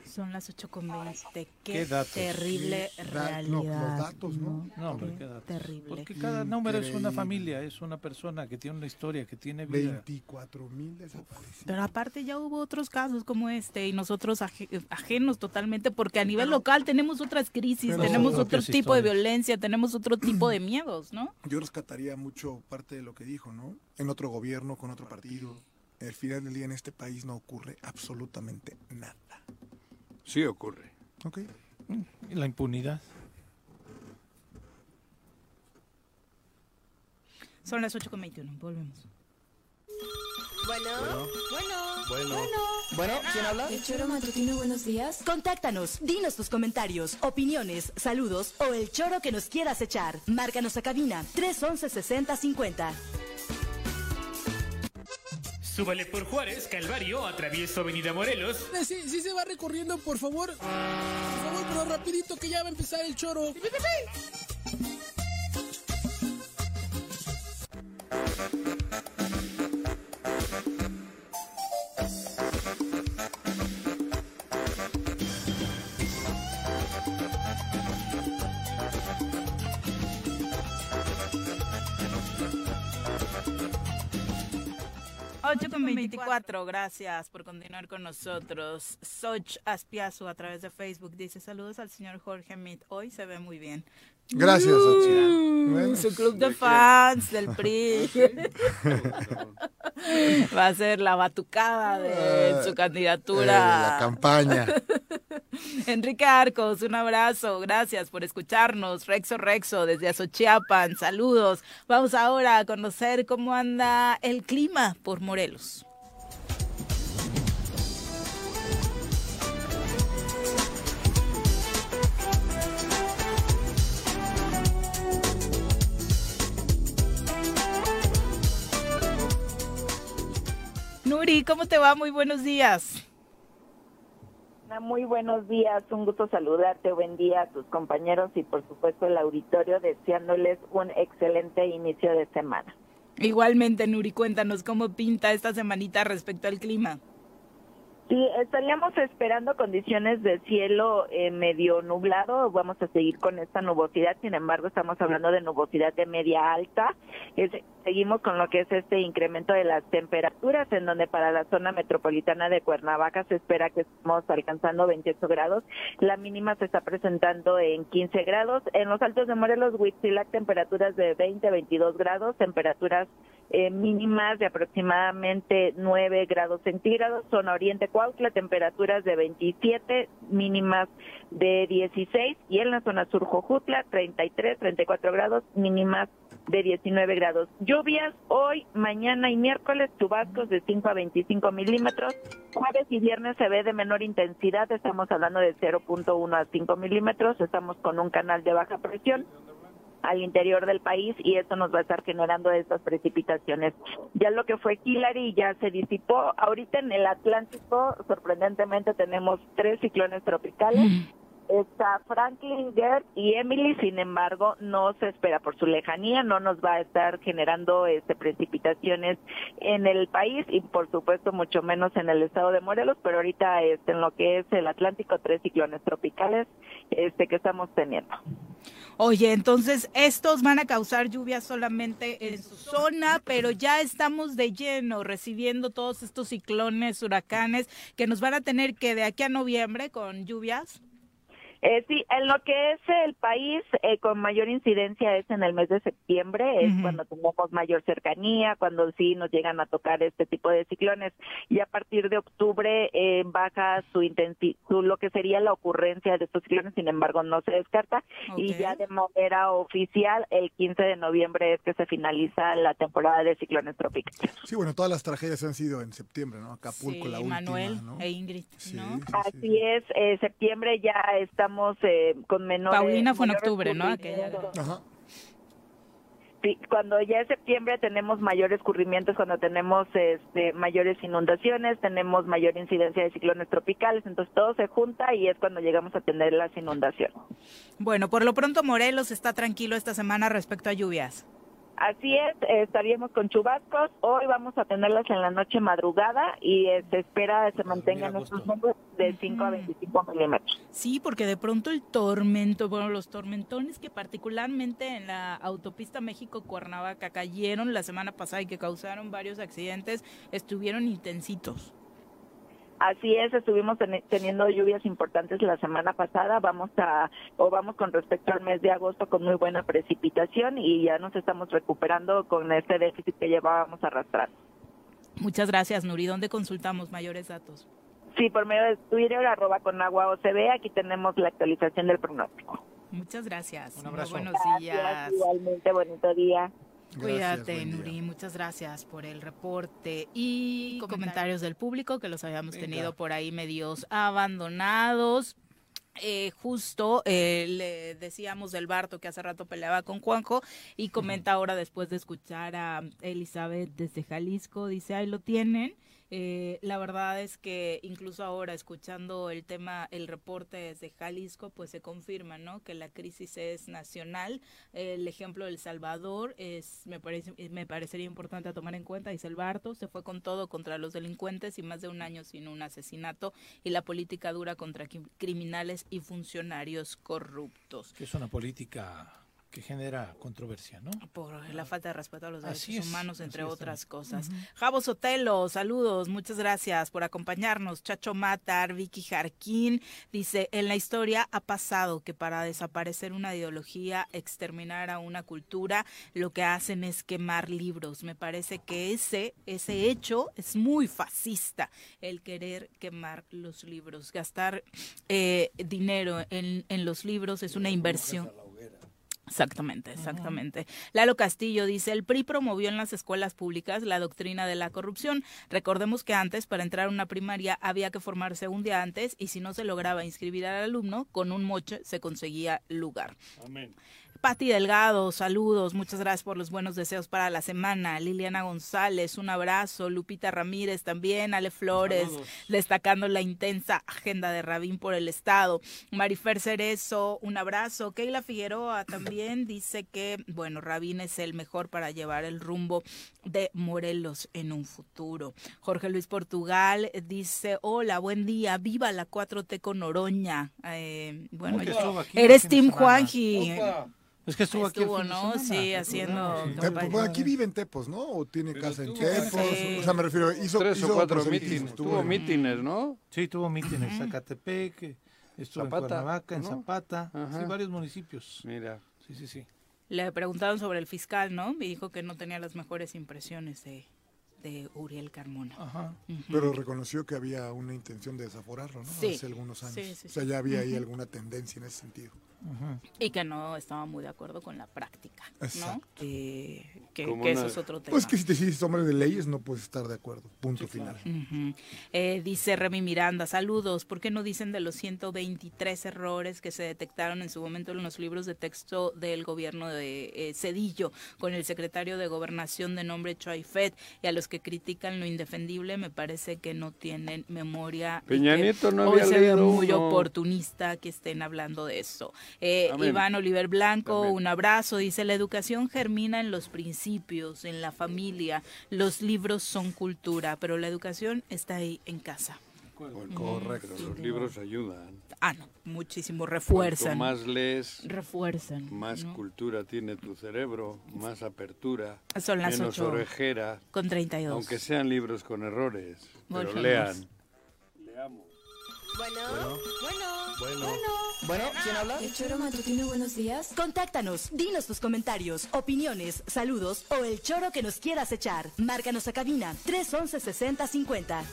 Son las 8 con 20. Qué, ¿Qué datos? terrible Sí, da- realidad. no, los datos, ¿no? No, hombre, Qué qué datos. terrible. Porque cada número es una Increíble. familia, es una persona que tiene una historia, que tiene vida. 24 mil desaparecidos. Pero aparte ya hubo otros casos como este y nosotros aje- ajenos totalmente porque a nivel local tenemos otras crisis, Pero- tenemos otro tipo de historias. violencia, tenemos otro tipo de miedos, ¿no? Yo rescataría mucho parte de lo que dijo, ¿no? En otro gobierno, con otro partido. Al final del día en este país no ocurre absolutamente nada. Sí ocurre. Ok. Y la impunidad. Son las 8 con 21, volvemos. Bueno, bueno, Bueno. Bueno, ¿quién habla? El choro matutino, buenos días. Contáctanos, dinos tus comentarios, opiniones, saludos o el choro que nos quieras echar. Márcanos a cabina 311 6050. Súbale por Juárez, Calvario, atravieso Avenida Morelos. Eh, Sí, sí se va recorriendo, por favor. Por favor, pero rapidito que ya va a empezar el choro. ¡Pi, pi, pi! Ocho con 24, gracias por continuar con nosotros. Soch Aspiazu a través de Facebook dice saludos al señor Jorge Mit. Hoy se ve muy bien. Gracias. Mm, Bueno. Su club de fans del PRI. Va a ser la batucada de su candidatura. Eh, la campaña. Enrique Arcos, un abrazo, gracias por escucharnos. Rexo Rexo desde Azochiapan, saludos. Vamos ahora a conocer cómo anda el clima por Morelos. Nuri, ¿cómo te va? Muy buenos días. Muy buenos días, un gusto saludarte, buen día a tus compañeros y por supuesto el auditorio, deseándoles un excelente inicio de semana. Igualmente, Nuri, cuéntanos cómo pinta esta semanita respecto al clima. Sí, estaríamos esperando condiciones de cielo eh, medio nublado. Vamos a seguir con esta nubosidad. Sin embargo, estamos hablando de nubosidad de media alta. Seguimos con lo que es este incremento de las temperaturas, en donde para la zona metropolitana de Cuernavaca se espera que estemos alcanzando 28 grados. La mínima se está presentando en 15 grados. En los altos de Morelos, Huitzilac, temperaturas de 20, 22 grados, temperaturas eh, mínimas de aproximadamente 9 grados centígrados. Zona Oriente Cuautla, temperaturas de 27, mínimas de 16. Y en la zona sur Jojutla, 33, 34 grados, mínimas de 19 grados. Lluvias hoy, mañana y miércoles, chubascos de 5 a 25 milímetros. Jueves y viernes se ve de menor intensidad, estamos hablando de 0.1 a 5 milímetros. Estamos con un canal de baja presión al interior del país y esto nos va a estar generando estas precipitaciones. Ya lo que fue Hillary ya se disipó. Ahorita en el Atlántico, sorprendentemente, tenemos tres ciclones tropicales. Está Franklin, Gert y Emily, sin embargo, no se espera por su lejanía, no nos va a estar generando este, precipitaciones en el país y por supuesto mucho menos en el estado de Morelos, pero ahorita este, en lo que es el Atlántico, tres ciclones tropicales este, que estamos teniendo. Oye, entonces estos van a causar lluvias solamente en su zona, pero ya estamos de lleno recibiendo todos estos ciclones, huracanes que nos van a tener que de aquí a noviembre con lluvias. Eh, sí, en lo que es el país eh, con mayor incidencia es en el mes de septiembre, es cuando tenemos mayor cercanía, cuando sí nos llegan a tocar este tipo de ciclones y a partir de octubre eh, baja su intensidad, lo que sería la ocurrencia de estos ciclones, sin embargo no se descarta y ya de manera oficial el 15 de noviembre es que se finaliza la temporada de ciclones tropicales. Sí, bueno, todas las tragedias han sido en septiembre, ¿no? Acapulco, Sí, la última, Manuel ¿no? e Ingrid, ¿no? Así es, eh, septiembre ya estamos eh, con menores. Paulina fue en octubre, ¿no? Ajá. Sí, cuando ya es septiembre tenemos mayores escurrimientos, cuando tenemos este, mayores inundaciones, tenemos mayor incidencia de ciclones tropicales, entonces todo se junta y es cuando llegamos a tener las inundaciones. Bueno, por lo pronto Morelos está tranquilo esta semana respecto a lluvias. Así es, estaríamos con chubascos, hoy vamos a tenerlas en la noche madrugada y eh, se espera se mantengan estos números de 5 a 25 milímetros. Sí, porque de pronto el tormento, bueno, los tormentones que particularmente en la autopista México-Cuernavaca cayeron la semana pasada y que causaron varios accidentes, estuvieron intensitos. Así es, estuvimos ten- teniendo lluvias importantes la semana pasada, vamos a o vamos con respecto al mes de agosto con muy buena precipitación y ya nos estamos recuperando con este déficit que llevábamos arrastrando. Muchas gracias, Nuri. ¿Dónde consultamos mayores datos? Sí, por medio de Twitter, arroba con agua OCB, aquí tenemos la actualización del pronóstico. Muchas gracias. Un Muy abrazo. buenos Gracias, días. igualmente, bonito día. Cuídate. Nuri. Muchas gracias por el reporte y comentarios del público que los habíamos Venga. tenido por ahí medios abandonados. Eh, justo eh, le decíamos del Barto que hace rato peleaba con Juanjo y comenta ahora después de escuchar a Elizabeth desde Jalisco, dice, ahí lo tienen. Eh, la verdad es que incluso ahora escuchando el tema, el reporte desde Jalisco, pues se confirma, ¿no? Que la crisis es nacional. El ejemplo del Salvador es, me parece, me parecería importante a tomar en cuenta. Dice el Barto, se fue con todo contra los delincuentes y más de un año sin un asesinato y la política dura contra cri- criminales y funcionarios corruptos. Es una política que genera controversia, ¿no? Por la falta de respeto a los Así derechos es, humanos, entre otras cosas. Ujú. Javo Sotelo, saludos, muchas gracias por acompañarnos. Chacho Matar, Vicky Jarquín, dice, en la historia ha pasado que para desaparecer una ideología, exterminar a una cultura, lo que hacen es quemar libros. Me parece que ese, ese hecho es muy fascista, el querer quemar los libros. Gastar eh, dinero en, en los libros es una inversión. Exactamente, exactamente. Lalo Castillo dice, el PRI promovió en las escuelas públicas la doctrina de la corrupción. Recordemos que antes, para entrar a una primaria, había que formarse un día antes y si no se lograba inscribir al alumno, con un moche se conseguía lugar. Amén. Pati Delgado, saludos, muchas gracias por los buenos deseos para la semana. Liliana González, un abrazo. Lupita Ramírez también, Ale Flores, Saludos. destacando la intensa agenda de Rabín por el Estado. Marifer Cerezo, un abrazo. Keila Figueroa también dice que, bueno, Rabín es el mejor para llevar el rumbo de Morelos en un futuro. Jorge Luis Portugal dice, hola, buen día, viva la 4T con Oroña. Eh, bueno, yo- eres semana. Juanji. Opa. Es que estuvo aquí Estuvo, de ¿no? Sí, haciendo sí. Bueno, aquí vive en Tepos, ¿no? O tiene casa en Tepos. Sí. O sea, me refiero, hizo, Tres hizo o cuatro mítines. Tuvo en- mítines, ¿no? Sí, tuvo mitin en Zacatepec, estuvo Zapata, en Cuernavaca, en ¿no? Zapata, Ajá. sí, varios municipios. Mira. Sí, sí, sí. Le preguntaron sobre el fiscal, ¿no? Y dijo que no tenía las mejores impresiones de, de Uriel Carmona. Ajá. Ujú. Pero reconoció que había una intención de desaforarlo, ¿no? Sí. Hace algunos años. Sí, sí, o sea, ya había ahí Ujú. alguna tendencia en ese sentido. Y que no estaba muy de acuerdo con la práctica, ¿no? Exacto. Que, que- Como que una- eso es otro tema. Pues que si te dices hombre de leyes no puedes estar de acuerdo. Punto final. Eh, dice Remy Miranda, saludos. ¿Por qué no dicen de los 123 errores que se detectaron en su momento en los libros de texto del gobierno de eh, Cedillo con el secretario de Gobernación de nombre Choifet y a los que critican lo indefendible? Me parece que no tienen memoria. Peña que Nieto no hoy había se ve leído muy uno. oportunista que estén hablando de eso. Eh. Iván Oliver Blanco, un abrazo. Dice, la educación germina en los principios, en la familia. Los libros son cultura, pero la educación está ahí en casa. Correcto. Los libros ayudan. Ah, no, muchísimo, Cuanto refuerzan. más lees, Refuerzan. más ¿no? cultura tiene tu cerebro, más apertura, Son las menos ocho orejera. con 32. Aunque sean libros con errores, pero lean. Bueno, bueno. Bueno. Bueno, ¿quién habla? El choro matutino, buenos días. Contáctanos, dinos tus comentarios, opiniones, saludos o el choro que nos quieras echar. Márcanos a cabina 311 6050.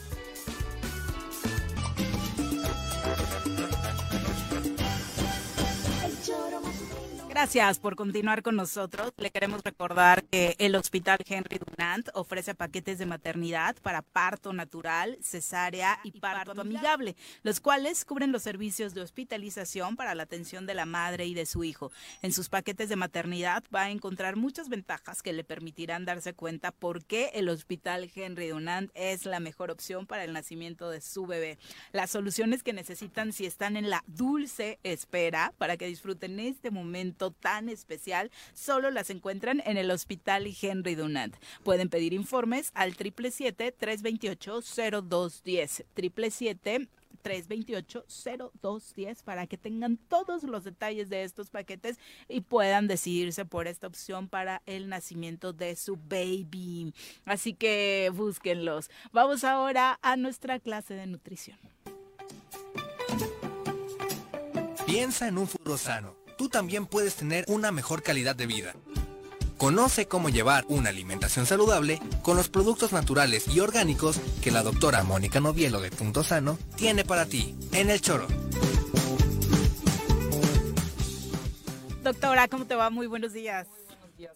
Gracias por continuar con nosotros. Le queremos recordar que el Hospital Henry Dunant ofrece paquetes de maternidad para parto natural, cesárea y parto amigable, los cuales cubren los servicios de hospitalización para la atención de la madre y de su hijo. En sus paquetes de maternidad va a encontrar muchas ventajas que le permitirán darse cuenta por qué el Hospital Henry Dunant es la mejor opción para el nacimiento de su bebé. Las soluciones que necesitan si están en la dulce espera para que disfruten este momento tan especial solo las encuentran en el Hospital Henry Dunant. Pueden pedir informes al 777-328-0210. 777 328-0210 para que tengan todos los detalles de estos paquetes y puedan decidirse por esta opción para el nacimiento de su baby. Así que búsquenlos. Vamos ahora a nuestra clase de nutrición. Piensa en un futuro sano tú también puedes tener una mejor calidad de vida. Conoce cómo llevar una alimentación saludable con los productos naturales y orgánicos que la doctora Mónica Novielo de Punto Sano tiene para ti en el choro. Doctora, ¿cómo te va? Muy buenos días.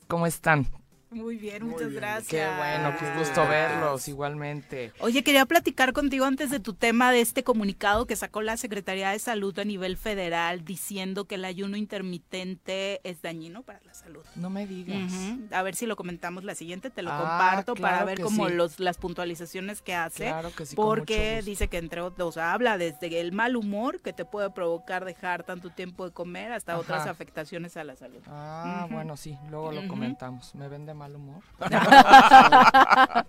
¿Cómo están? Muy bien, muchas gracias. Qué bueno, qué gusto verlos igualmente. Oye, quería platicar contigo antes de tu tema de este comunicado que sacó la Secretaría de Salud a nivel federal diciendo que el ayuno intermitente es dañino para la salud. No me digas. A ver si lo comentamos la siguiente, te lo Ah, comparto para ver como sí. los las puntualizaciones que hace. Claro que sí, porque dice que entre otros, o sea, habla desde el mal humor que te puede provocar dejar tanto tiempo de comer hasta Ajá. otras afectaciones a la salud. Ah, bueno, sí, luego lo comentamos. ¿Me ven de mal humor?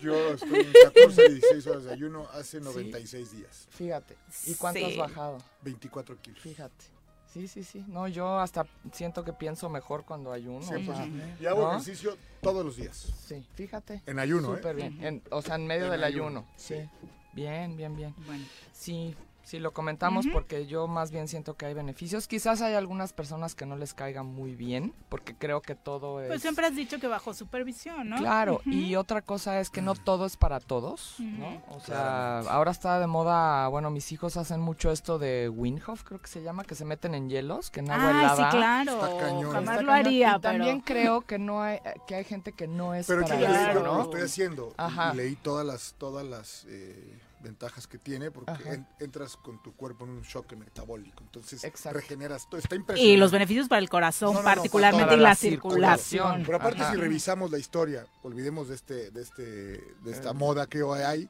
Yo estoy en 14 y 16 horas de ayuno hace 96 días. Fíjate. ¿Y cuánto Sí. has bajado? 24 kilos. Fíjate. Sí, sí, sí. No, yo hasta siento que pienso mejor cuando ayuno. Sí, o pues, y hago ¿no? ejercicio todos los días. Sí, fíjate. En ayuno, ¿eh? Súper bien. En- o sea, en medio En del ayuno, ayuno. sí. Sí. Bien, bien, bien. Bueno. Sí, sí, lo comentamos porque yo más bien siento que hay beneficios. Quizás hay algunas personas que no les caigan muy bien, porque creo que todo es... Pues siempre has dicho que bajo supervisión, ¿no? Claro, y otra cosa es que no todo es para todos, ¿no? O sea, ahora está de moda, bueno, mis hijos hacen mucho esto de Windhoff, creo que se llama, que se meten en hielos, que en agua Ay, helada. sí, claro. Está cañón. Jamás Está lo cañón. haría, Y también pero... creo que no hay, que hay gente que no es Pero para leí, eso, lo- ¿no? lo estoy haciendo. Ajá. Y leí todas las, todas las eh, ventajas que tiene porque en- entras con tu cuerpo en un shock metabólico. Entonces Exacto. regeneras todo. Está impresionante. Y los beneficios para el corazón, No, no, no, particularmente, para y la, la circulación. circulación. Pero aparte, Ajá. si revisamos la historia, olvidemos de este, de este, de esta Eh. moda que hoy hay.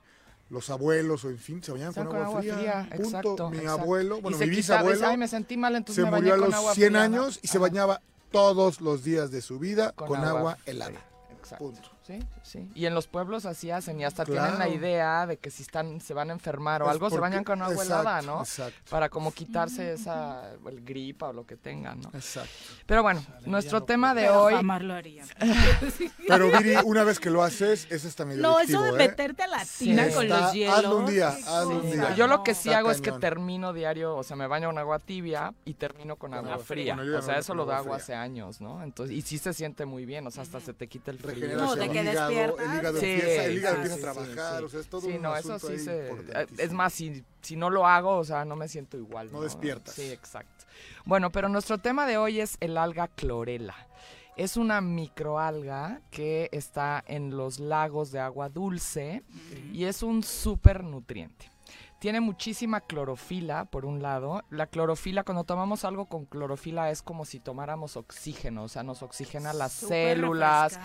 Los abuelos o en fin se bañaban con, agua, fría. punto. exacto. Mi exacto. abuelo, bueno, mi bisabuelo Ay, me sentí mal, entonces se me murió a los agua 100 fría, ¿no? años y se bañaba todos los días de su vida con, agua, helada. Exacto. Punto. Sí, sí. Y en los pueblos así hacen y hasta Claro. tienen la idea de que si están se van a enfermar o Es algo se bañan con agua exacto, helada, ¿no? exacto. Para como quitarse esa el gripa o lo que tengan, ¿no? Exacto. Pero bueno, nuestro tema de hoy lo haría. Pero Viri, una vez que lo haces, es hasta medio No, eso de ¿eh? meter a la tina con Está- los hielos. hazlo un día, hazlo un día. yo lo que sí Está hago es que termino diario, o sea, me baño con agua tibia y termino con agua agua fría. Bueno, o sea, no eso lo hago fría. hace años, ¿no? Entonces, y sí se siente muy bien, o sea, hasta se te quita el frío. No, de el que hígado, despiertas. el hígado Sí, empieza, el hígado sí, empieza sí, a trabajar, sí, o sea, es todo sí, un no, eso sí ahí se... importantísimo. Es más, si, si no lo hago, o sea, no me siento igual. No despiertas. Sí, exacto. Bueno, pero nuestro tema de hoy es el alga clorela. Es una microalga que está en los lagos de agua dulce y es un súper nutriente. Tiene muchísima clorofila, por un lado. La clorofila, cuando tomamos algo con clorofila, es como si tomáramos oxígeno, o sea, nos oxigena las Súper células.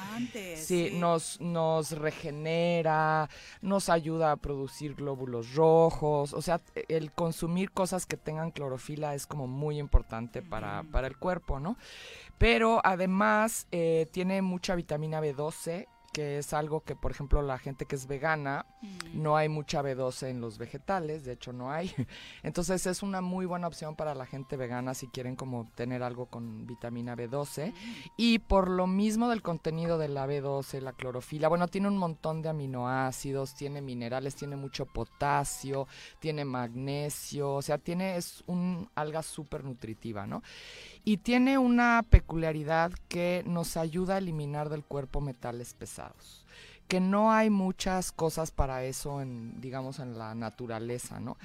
sí. Nos, nos regenera, nos ayuda a producir glóbulos rojos. O sea, el consumir cosas que tengan clorofila es como muy importante para, para el cuerpo, ¿no? Pero además eh, tiene mucha vitamina B12 que es algo que, por ejemplo, la gente que es vegana, Mm. no hay mucha B12 en los vegetales, de hecho no hay. Entonces es una muy buena opción para la gente vegana si quieren como tener algo con vitamina B12. Y por lo mismo del contenido de la B12, la clorofila, bueno, tiene un montón de aminoácidos, tiene minerales, tiene mucho potasio, tiene magnesio, o sea, tiene, es un alga súper nutritiva, ¿no? Y tiene una peculiaridad que nos ayuda a eliminar del cuerpo metales pesados que no hay muchas cosas para eso en digamos en la naturaleza no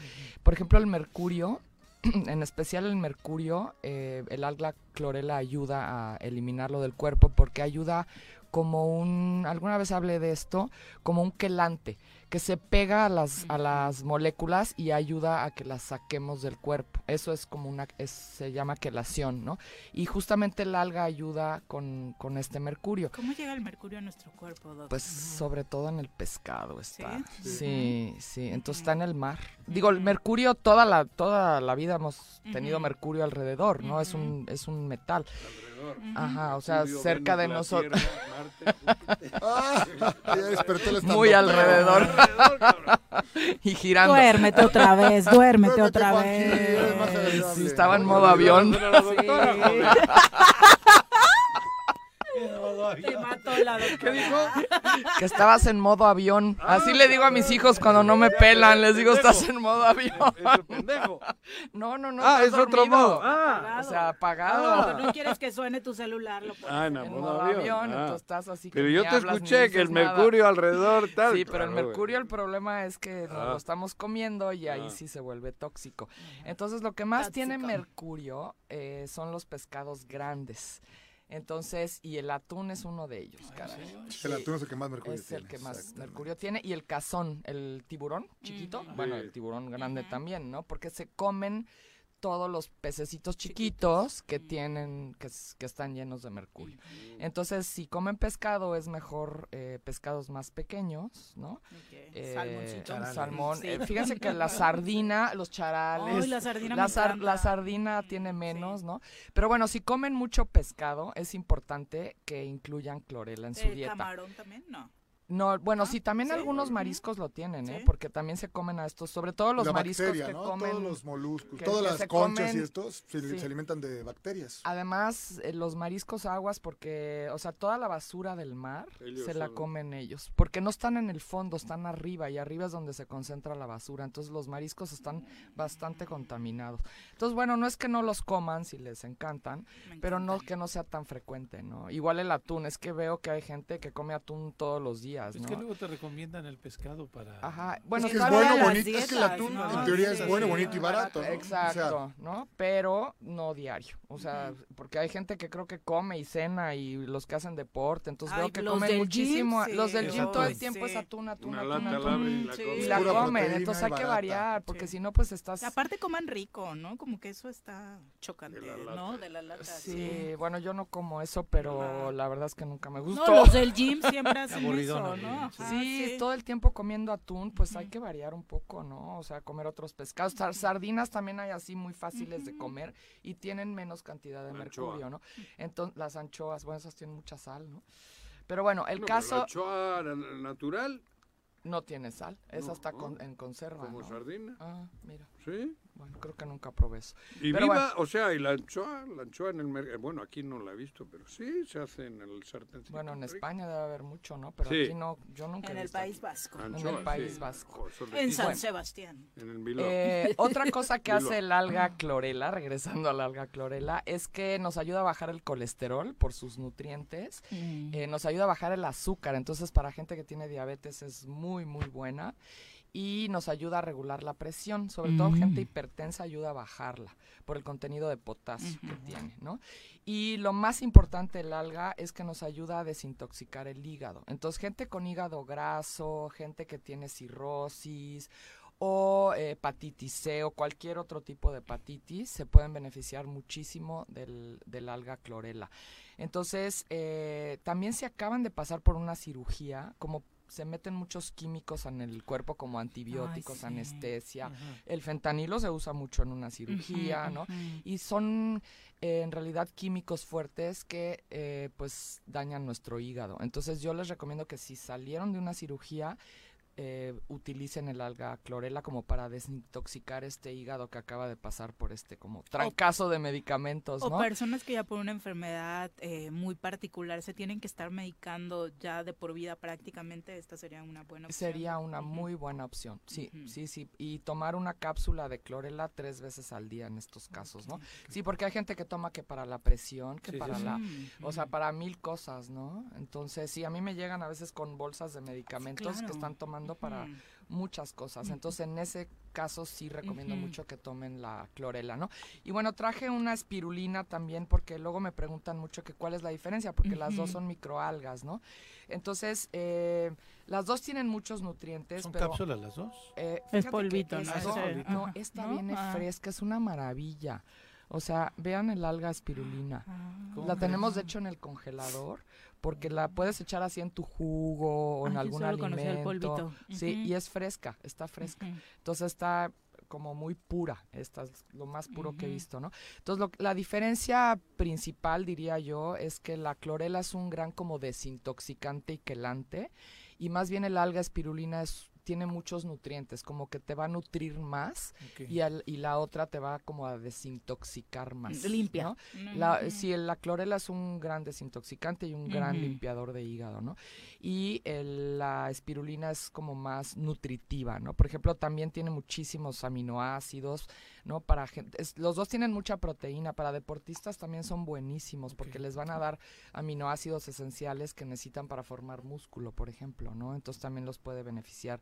por ejemplo el mercurio en especial el mercurio eh, el alga clorela ayuda a eliminarlo del cuerpo porque ayuda como un alguna vez hablé de esto como un quelante que se pega a las a las moléculas y ayuda a que las saquemos del cuerpo eso es como una es- se llama quelación no y justamente el alga ayuda con, con este mercurio ¿Cómo llega el mercurio a nuestro cuerpo, doctor? pues sobre todo en el pescado está. ¿Sí? Sí, sí, entonces está en el mar. Digo, el mercurio toda la toda la vida hemos tenido mercurio alrededor, ¿no? Es un es un metal. Ajá, o sea, cerca de nosotros. Tierra, Marte, Ah, ya despertó el Muy estandopero. Alrededor. y girando. Duérmete otra vez, duérmete Duérmete, otra vez. eres más agradable. Sí, estaba en modo avión. Te mató la doctora. ¿Qué dijo? Que estabas en modo avión. Así le digo a mis hijos cuando no me pelan, les digo, estás en modo avión. Es el pendejo. No, no, no. Ah, es otro dormido. modo. Ah. O sea, apagado. Cuando no quieres que suene tu celular, lo pones. Ah, en En modo modo avión. avión, Ah. entonces estás así que Pero yo te hablas escuché que el nada. mercurio alrededor tal. Sí, pero el Claro, mercurio el problema es que nos Ah. lo estamos comiendo y ahí Ah. sí se vuelve tóxico. Entonces lo que más tiene mercurio eh, son los pescados grandes. Entonces, y el atún es uno de ellos, caray. El atún es el que más mercurio Es el tiene, que más mercurio tiene. Y el cazón, el tiburón chiquito, bueno, el tiburón grande también, ¿no? Porque se comen todos los pececitos chiquitos que tienen, que, están llenos de mercurio. Entonces, si comen pescado, es mejor eh, pescados más pequeños, ¿no? Eh, Salmoncito. salmón. Sí. Eh, fíjense que la sardina, los charales. La sardina la, sar- sardina tiene menos, ¿no? Pero bueno, si comen mucho pescado, es importante que incluyan clorela en su ¿El dieta. camarón también? No. No, bueno, sí, también ¿Sí? algunos mariscos lo tienen, ¿eh? Sí. Porque también se comen a estos, sobre todo los la mariscos bacteria, que ¿no? comen. Todos los moluscos, que- todas que las conchas comen- y estos se, sí. se alimentan de bacterias. Además, eh, los mariscos aguas, porque, o sea, toda la basura del mar Ellos se la son- comen ellos. Porque no están en el fondo, están arriba y arriba es donde se concentra la basura. Entonces, los mariscos están bastante contaminados. Entonces, bueno, no es que no los coman si les encantan, pero no que no sea tan frecuente, ¿no? Igual el atún, es que veo que hay gente que come atún todos los días, Es ¿no? que luego te recomiendan el pescado para... Ajaj, bueno, es que es bueno, bonito, es que el dietas, atún ¿no? en teoría Sí, es bueno, sí, bonito y barato, ¿no? Exacto, O sea, ¿no? Pero no diario. O sea, porque hay gente que creo que come y cena y los que hacen deporte, entonces Ay, veo que comen muchísimo. gym, los sí. del gym todo el tiempo es Sí. atún, atún, atún, lata atún. la y la Sí. comen, entonces hay que variar, porque Sí. si no, pues estás... Aparte coman rico, ¿no? Como que eso está chocante. ¿no? De la lata. Sí, bueno, yo no como eso, pero la verdad es que nunca me No, gustó. los del gym siempre hacen Aburridón, ¿no? Ajá, Sí, todo el tiempo comiendo atún, pues hay que variar un poco, ¿no? O sea, comer otros pescados. Sar- Sardinas también hay así muy fáciles de comer y tienen menos cantidad de La mercurio, anchoa. ¿no? Entonces, las anchoas, bueno, esas tienen mucha sal, ¿no? Pero bueno, el No, pero caso La anchoa na- natural, no tiene sal, esa No, está no. con- en conserva, como ¿no? sardina. Ah, mira, Sí. Bueno, creo que nunca probé eso. Y Pero viva, bueno. o sea, y la anchoa, la anchoa en el mercado, bueno, aquí no la he visto, pero sí se hace en el sartén. Bueno, en España debe haber mucho, ¿no? Pero Sí. aquí no, yo nunca En he el visto País aquí. Vasco. En el País Vasco. En San Bueno. Sebastián. En el Biló. Eh, otra cosa que hace el alga clorela, regresando al alga clorela, es que nos ayuda a bajar el colesterol por sus nutrientes, eh, nos ayuda a bajar el azúcar, entonces para gente que tiene diabetes es muy, muy buena y nos ayuda a regular la presión, sobre todo Mm. gente hipertensa ayuda a bajarla por el contenido de potasio que tiene, ¿no? Y lo más importante del alga es que nos ayuda a desintoxicar el hígado. Entonces, gente con hígado graso, gente que tiene cirrosis o eh, hepatitis C o cualquier otro tipo de hepatitis se pueden beneficiar muchísimo del, del alga clorela. Entonces, eh, también si acaban de pasar por una cirugía, como se meten muchos químicos en el cuerpo como antibióticos, sí. anestesia. El fentanilo se usa mucho en una cirugía, ¿no? Y son eh, en realidad químicos fuertes que eh, pues dañan nuestro hígado. Entonces yo les recomiendo que si salieron de una cirugía, eh, utilicen el alga clorela como para desintoxicar este hígado que acaba de pasar por este como trancazo de medicamentos, O ¿no? personas que ya por una enfermedad eh, muy particular se tienen que estar medicando ya de por vida prácticamente, esta sería una buena opción. Sería una muy buena opción, sí, sí, sí. Y tomar una cápsula de clorela tres veces al día en estos casos, ¿no? Sí, porque hay gente que toma que para la presión, que Sí, para sí. la, o sea, para mil cosas, ¿no? Entonces, sí, a mí me llegan a veces con bolsas de medicamentos Claro. que están tomando para muchas cosas. Entonces, en ese caso sí recomiendo mucho que tomen la clorela, ¿no? Y bueno, traje una espirulina también porque luego me preguntan mucho que cuál es la diferencia, porque las dos son microalgas, ¿no? Entonces, eh, las dos tienen muchos nutrientes. ¿Son pero, cápsulas las dos? eh, Es polvito, ¿no? esta- viene Ah. fresca, es una maravilla. O sea, vean el alga espirulina. ¿Cómo La crees? tenemos de hecho en el congelador porque la puedes echar así en tu jugo o en Ah, yo algún solo el alimento. polvito. Sí, y es fresca, está fresca. Entonces está como muy pura, esta es lo más puro que he visto, ¿no? Entonces lo- la diferencia principal, diría yo, es que la clorela es un gran como desintoxicante y quelante y más bien el alga espirulina es tiene muchos nutrientes, como que te va a nutrir más y, al- y la otra te va como a desintoxicar más. Limpia. ¿no? La, sí, la clorela es un gran desintoxicante y un gran limpiador de hígado, ¿no? Y el- la espirulina es como más nutritiva, ¿no? Por ejemplo, también tiene muchísimos aminoácidos, ¿no? Para gente, es- los dos tienen mucha proteína, para deportistas también son buenísimos porque les van a dar aminoácidos esenciales que necesitan para formar músculo, por ejemplo, ¿no? Entonces también los puede beneficiar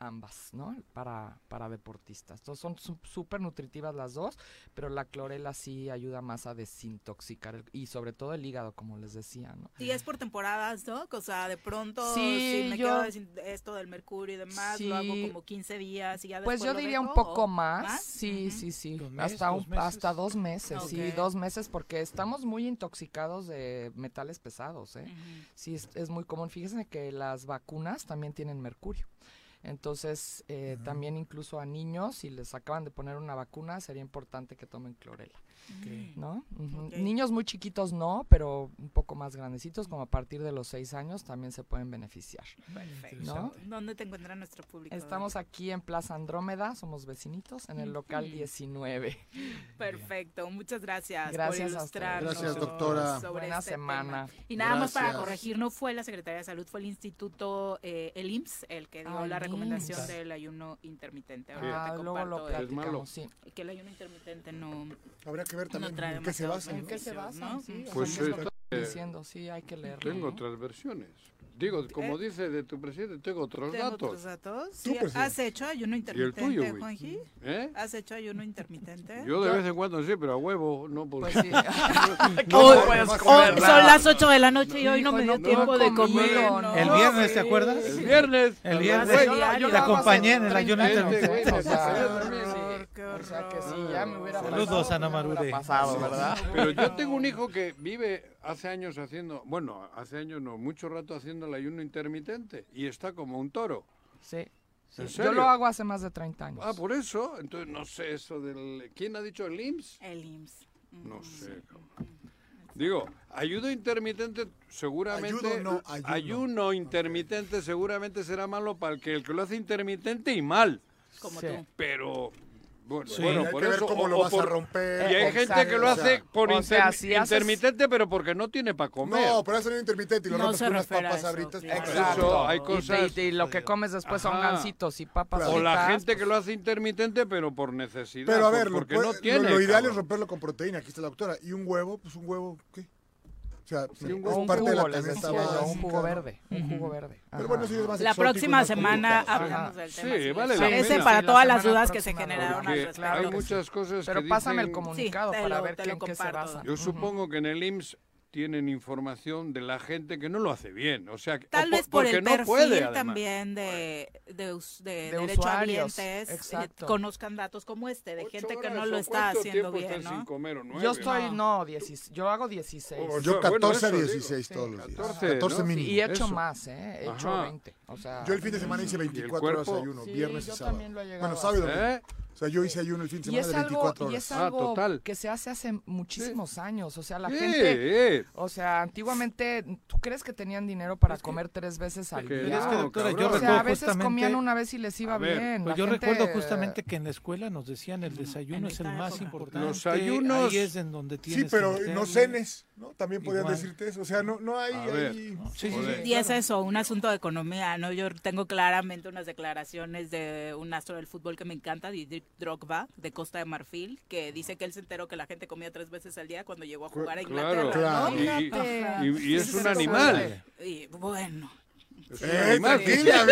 ambas, ¿no? Para, para deportistas. Entonces son su- súper nutritivas las dos, pero la clorela sí ayuda más a desintoxicar el- y sobre todo el hígado, como les decía, ¿no? Y es por temporadas, ¿no? O sea, de pronto, Sí, si me yo- quedo de esto del mercurio y demás, lo hago como 15 días y ya Pues después yo lo diría un poco ¿o más, sí, sí, sí, ¿Un mes, hasta dos meses? hasta dos meses, sí, dos meses, porque estamos muy intoxicados de metales pesados, ¿eh? Sí, es, es muy común. Fíjense que las vacunas también tienen mercurio. Entonces, eh, también incluso a niños, si les acaban de poner una vacuna, sería importante que tomen clorela. ¿No? Niños muy chiquitos no, pero un poco más grandecitos, como a partir de los seis años, también se pueden beneficiar. ¿no? ¿Dónde te encuentra nuestro público? Estamos aquí en Plaza Andrómeda, somos vecinitos, en el local Ujú. 19. Perfecto, muchas gracias, Gracias por a ustedes. ilustrarnos Gracias, doctora. sobre Buena este semana. tema. Y nada más para corregir, no fue la Secretaría de Salud, fue el Instituto, eh, el IMSS, el que dio Ah, la recomendación IMSS. del ayuno intermitente. Ah, te luego lo platicamos, sí. que el ayuno intermitente no, Habría que ver no también trae en qué se basan. ¿En qué se basan? ¿no? Sí, o Pues sea, ¿qué es eh, lo que eh, estoy diciendo, sí, hay que leerlo. Tengo ¿no? otras versiones. Digo, como Eh, dice de tu presidente, tengo otros ¿Tengo datos. otros datos? Sí. ¿Has hecho ayuno intermitente, tuyo, güey. Juanji? ¿Eh? ¿Has hecho ayuno intermitente? Yo de vez en cuando sí, pero a huevo, no porque... Pues sí. Hoy- No puedes comer son nada. las 8 de la noche y hoy no Hijo, me dio no tiempo de comer. no. ¿El No, viernes, te acuerdas? El viernes. El viernes. Te acompañé en el ayuno 30 güey intermitente. O sea, a que sí, ya me hubiera Saludos, pasado, Marure. pasado, ¿verdad? Pero yo tengo un hijo que vive hace años haciendo, bueno, hace años no, mucho rato haciendo el ayuno intermitente y está como un toro. Sí. sí. ¿En Yo lo hago hace más de 30 años. Ah, por eso, entonces no sé eso del... ¿Quién ha dicho el IMSS? El IMSS. No sé. cabrón. Digo, ayuno intermitente seguramente... Ayudo no, ayuno. intermitente seguramente será malo para el que, el que lo hace intermitente y mal. Como Sí. tú. Pero, bueno, Sí. bueno, Y hay por que ver eso... cómo o- lo o vas a romper. Y hay Exacto. gente que lo O hace sea, por sea, haces- intermitente, pero porque no tiene para comer. No, pero hacer un intermitente y lo No rompes con unas papas eso, abritas. claro. pues, Exacto. Eso, hay Y cosas- Y, lo que comes después son gancitos y papas O la gente que lo hace intermitente, pero por necesidad. Pero a ver, lo, porque puede- no lo- tiene. lo, ideal es romperlo con proteína, aquí está la doctora. Y un huevo, pues un huevo, ¿qué? O sea, Sí, un un parte de jugo, la decía yo, un verde, un jugo verde. Pero bueno, sí es más La próxima semana hablamos del Sí, tema. vale la pena. para Sí, la todas las dudas que se generaron al Porque respecto. hay muchas cosas Pero que pásame el comunicado para lo- ver qué- lo en qué se basa. Yo supongo que en el IMSS tienen información de la gente que no lo hace bien. O sea, que- o Tal po- vez por el no perfil puede, también de, de, de, De derechohabientes, usuarios, eh, exacto. conozcan datos como este, de gente que no lo ¿o está haciendo bien, ¿no? comer o nueve? Yo estoy, no, 16, yo hago 16. Oh, Yo bueno, 14 a eso digo. 16 todos los días. 14, 14 ¿no? mínimo. Y he hecho Eso. más, ¿eh? He hecho Ajá. 20. O sea, Yo el fin de semana hice ¿Y el 24 horas cuerpo? ayuno, Sí, viernes y sábado. Bueno, sábado y hacer. domingo. ¿Eh? O sea, yo hice ayuno el fin de y semana es de algo, 24 y horas. Ah, total. que se hace hace muchísimos años. O sea, la Sí, gente, eh. o sea, antiguamente, ¿tú crees que tenían dinero para comer tres veces al que día? Es que, doctora, yo o sea, recuerdo a veces justamente- comían una vez y les iba ver, bien. Pues yo gente- recuerdo justamente que en la escuela nos decían el desayuno es el más importante. Los ayunos- Ahí es en donde Sí, tienes pero que no cenes, ¿no? También podían Igual. decirte eso. O sea, no, no hay... Hay- Sí, sí, sí. Y es eso, un asunto de economía, ¿no? Yo tengo claramente unas declaraciones de un astro del fútbol que me encanta, Didier Drogba, de Costa de Marfil, que dice que él se enteró que la gente comía tres veces al día cuando llegó a jugar a Inglaterra, Claro, ¿no? y, y- Fíjate. y- y es un animal. Y bueno, ¡Eh, tranquila,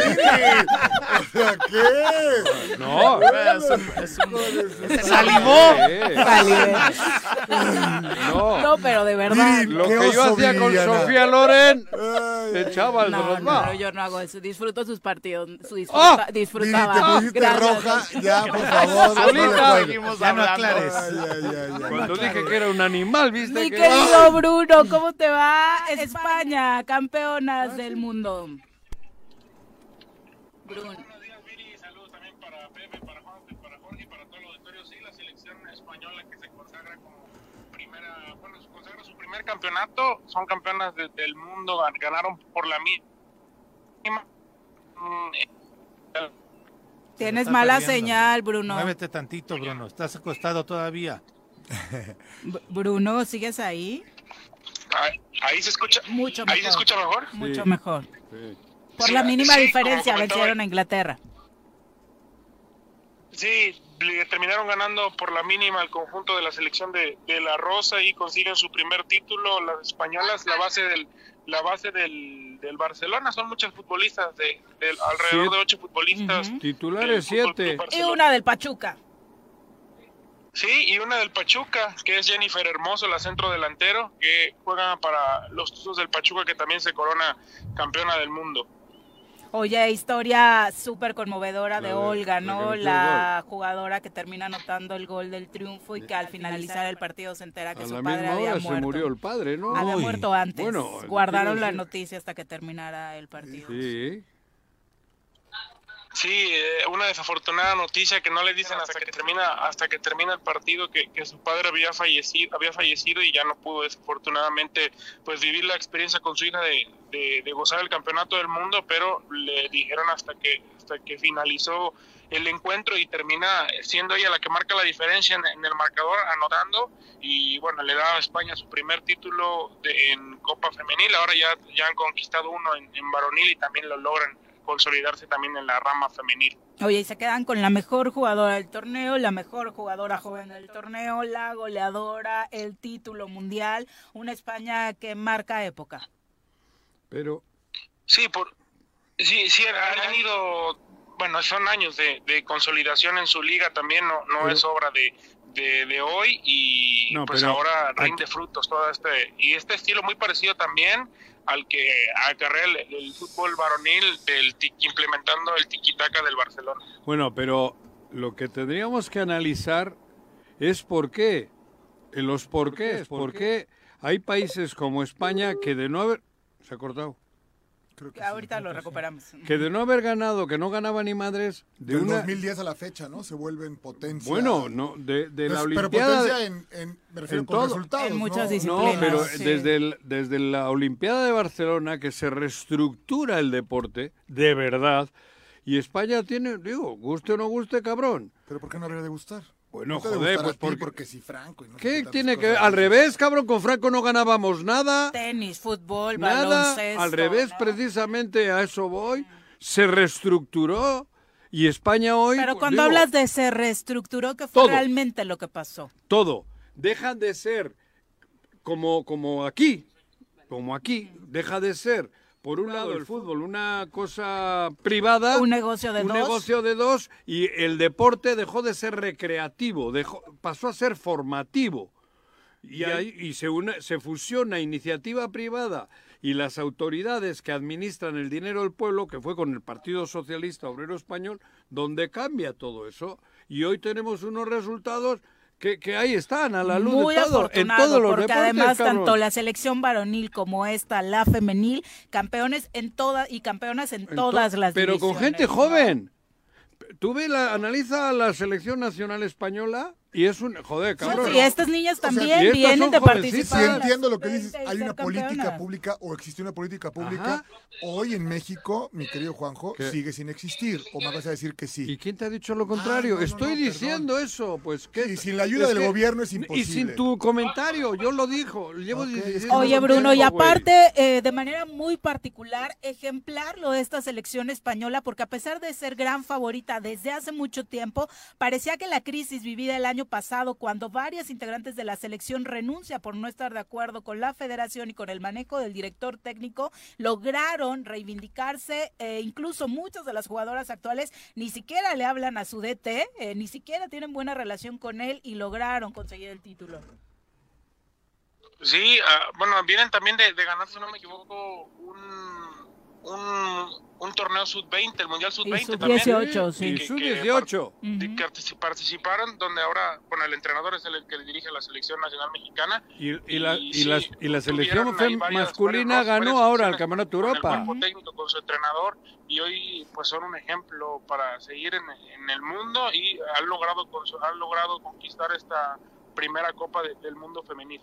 sea, ¿qué? No, Es un- es un- salivó. No, No, pero de verdad. Lo que yo hacía con. Sofía Loren, echaba el No, no, yo no hago eso. Disfruto sus partidos. Su ¡Ah! disfruta, disfrutaba. te pusiste Gracias. roja. Ya, por favor. Solita. Ya no aclares. Cuando dije que era un animal, viste Mi que... querido Bruno, ¿cómo te va? España, campeonas del mundo. Bruno. Buenos días, Viri. Saludos también para Pepe, para Juan, para Jorge y para todo el auditorio. Sí, la selección española que se consagra como primera, bueno, se consagra su primer campeonato. Son campeonas de- del mundo, gan- ganaron por la mínima. Mm, eh, Tienes mala perdiendo. señal, Bruno. Muévete tantito, Bruno. Estás acostado todavía. Bruno, ¿sigues ahí? ahí, ahí se escucha. Mucho Ahí se mejor. escucha mejor. Mucho mejor. Sí. Por Sí, la mínima sí, diferencia vencieron a Inglaterra. Sí, le terminaron ganando por la mínima el conjunto de la selección de, de la Rosa y consiguen su primer título. Las españolas, la base del la base del, del Barcelona, son muchas futbolistas, de, alrededor Siete. de ocho futbolistas. Titulares siete. Y una del Pachuca. Sí, y una del Pachuca, que es Jennifer Hermoso, la centro delantero, que juega para los Tuzos del Pachuca, que también se corona campeona del mundo. Oye, historia súper conmovedora La de de- Olga, ¿no? La jugadora que termina anotando el gol del triunfo y que al finalizar el partido se entera que A su la padre misma había hora muerto. se murió el padre, ¿no? Había Uy. muerto antes. Bueno, Guardaron la noticia hasta que terminara el partido. Sí. Sí, eh, una desafortunada noticia que no le dicen hasta que termina hasta que termina el partido que, que su padre había fallecido había fallecido y ya no pudo desafortunadamente pues vivir la experiencia con su hija de, de, de gozar el campeonato del mundo, pero le dijeron hasta que hasta que finalizó el encuentro y termina siendo ella la que marca la diferencia en, en el marcador anotando. Y bueno le da a España su primer título de- en Copa Femenil ahora ya ya han conquistado uno en, en varonil y también lo logran consolidarse también en la rama femenil. Oye, y se quedan con la mejor jugadora del torneo, la mejor jugadora joven del torneo, la goleadora, el título mundial, una España que marca época. Pero Sí, por sí, sí han, ido, bueno, son años de, de consolidación en su liga también, no, no Pero- es obra de, de, de hoy y No, pues pero ahora aquí- rinde frutos todo este y este estilo muy parecido también al que acarrea el, el fútbol varonil del ti- implementando el tiquitaca del Barcelona. Bueno, pero lo que tendríamos que analizar es por qué. En los porqués. ¿Por qué hay países como España que de no haber. Se ha cortado. Ahorita lo recuperamos. Que de no haber ganado, que no ganaba ni madres, de Del una. 2010 a la fecha, ¿no? Se vuelven potencia. Bueno, no, de, de la Pues, pero Olimpiada. potencia de- en, en- me refiero en con todo. resultados. En muchas ¿no? disciplinas. No, pero sí. desde, el- desde la Olimpiada de Barcelona que se reestructura el deporte, de verdad, y España tiene, digo, guste o no guste, cabrón. Pero ¿por qué no habría de gustar? Bueno, No joder, pues porque... porque si Franco y no sé ¿Qué tiene que ver? Al revés, cabrón, con Franco no ganábamos nada. Tenis, fútbol, Nada, baloncesto. al revés, ¿no? precisamente a eso voy. Se reestructuró y España hoy... Pero pues, cuando digo, hablas de se reestructuró, ¿qué fue Todo. realmente lo que pasó? Todo. Dejan de ser como, como aquí, como aquí, deja de ser, por un lado, el fútbol, una cosa privada. Un negocio de un dos. negocio de dos y el deporte dejó de ser recreativo, dejó, pasó a ser formativo. Y, ahí, y se, une- se fusiona iniciativa privada y las autoridades que administran el dinero del pueblo, que fue con el Partido Socialista Obrero Español, donde cambia todo eso. Y hoy tenemos unos resultados que, que ahí están, a la luz Muy de todo, en todos los porque deportes, además cabrón. tanto la selección varonil como esta, la femenil, campeones en todas y campeonas en, En to- todas las Pero con gente ¿no? joven. Tú ve la, analiza la selección nacional española y es un... Joder, cabrón. y estas niñas O sea, también y vienen de participar. Sí, entiendo lo que 20 dices. y Hay una política campeonas. pública o existe una política pública. Ajá. Hoy en México, mi querido Juanjo, ¿Qué? sigue sin existir. ¿O me vas a decir que sí? ¿Y quién te ha dicho lo contrario? Ah, no, Estoy no, diciendo eso, pues que... Y sin la ayuda del gobierno es Y imposible. sin tu comentario, yo lo dijo. Llevo 16 Oye, Bruno, y aparte, eh, de manera muy particular, ejemplar lo de esta selección española, porque a pesar de ser gran favorita desde hace mucho tiempo, parecía que la crisis vivida el año pasado, cuando varias integrantes de la selección renuncia por no estar de acuerdo con la federación y con el manejo del director técnico, lograron reivindicarse, eh, incluso muchas de las jugadoras actuales ni siquiera le hablan a su DT, eh, ni siquiera tienen buena relación con él y lograron conseguir el título. Sí, ah, bueno, vienen también de, de si no me equivoco, un, un, un torneo sub-20, el Mundial sub-20 también. sub-18, sí. Y Que- que sub-18. par- que partici- participaron, donde ahora, bueno, el entrenador es el que dirige la selección nacional mexicana. Y, y la, Y y, sí, la, y la selección varias- masculina varias- ganó varias ahora el Campeonato con el Europa. cuerpo técnico, con su entrenador, y hoy pues son un ejemplo para seguir en, en el mundo y han logrado, han logrado conquistar esta primera Copa de- del Mundo Femenil.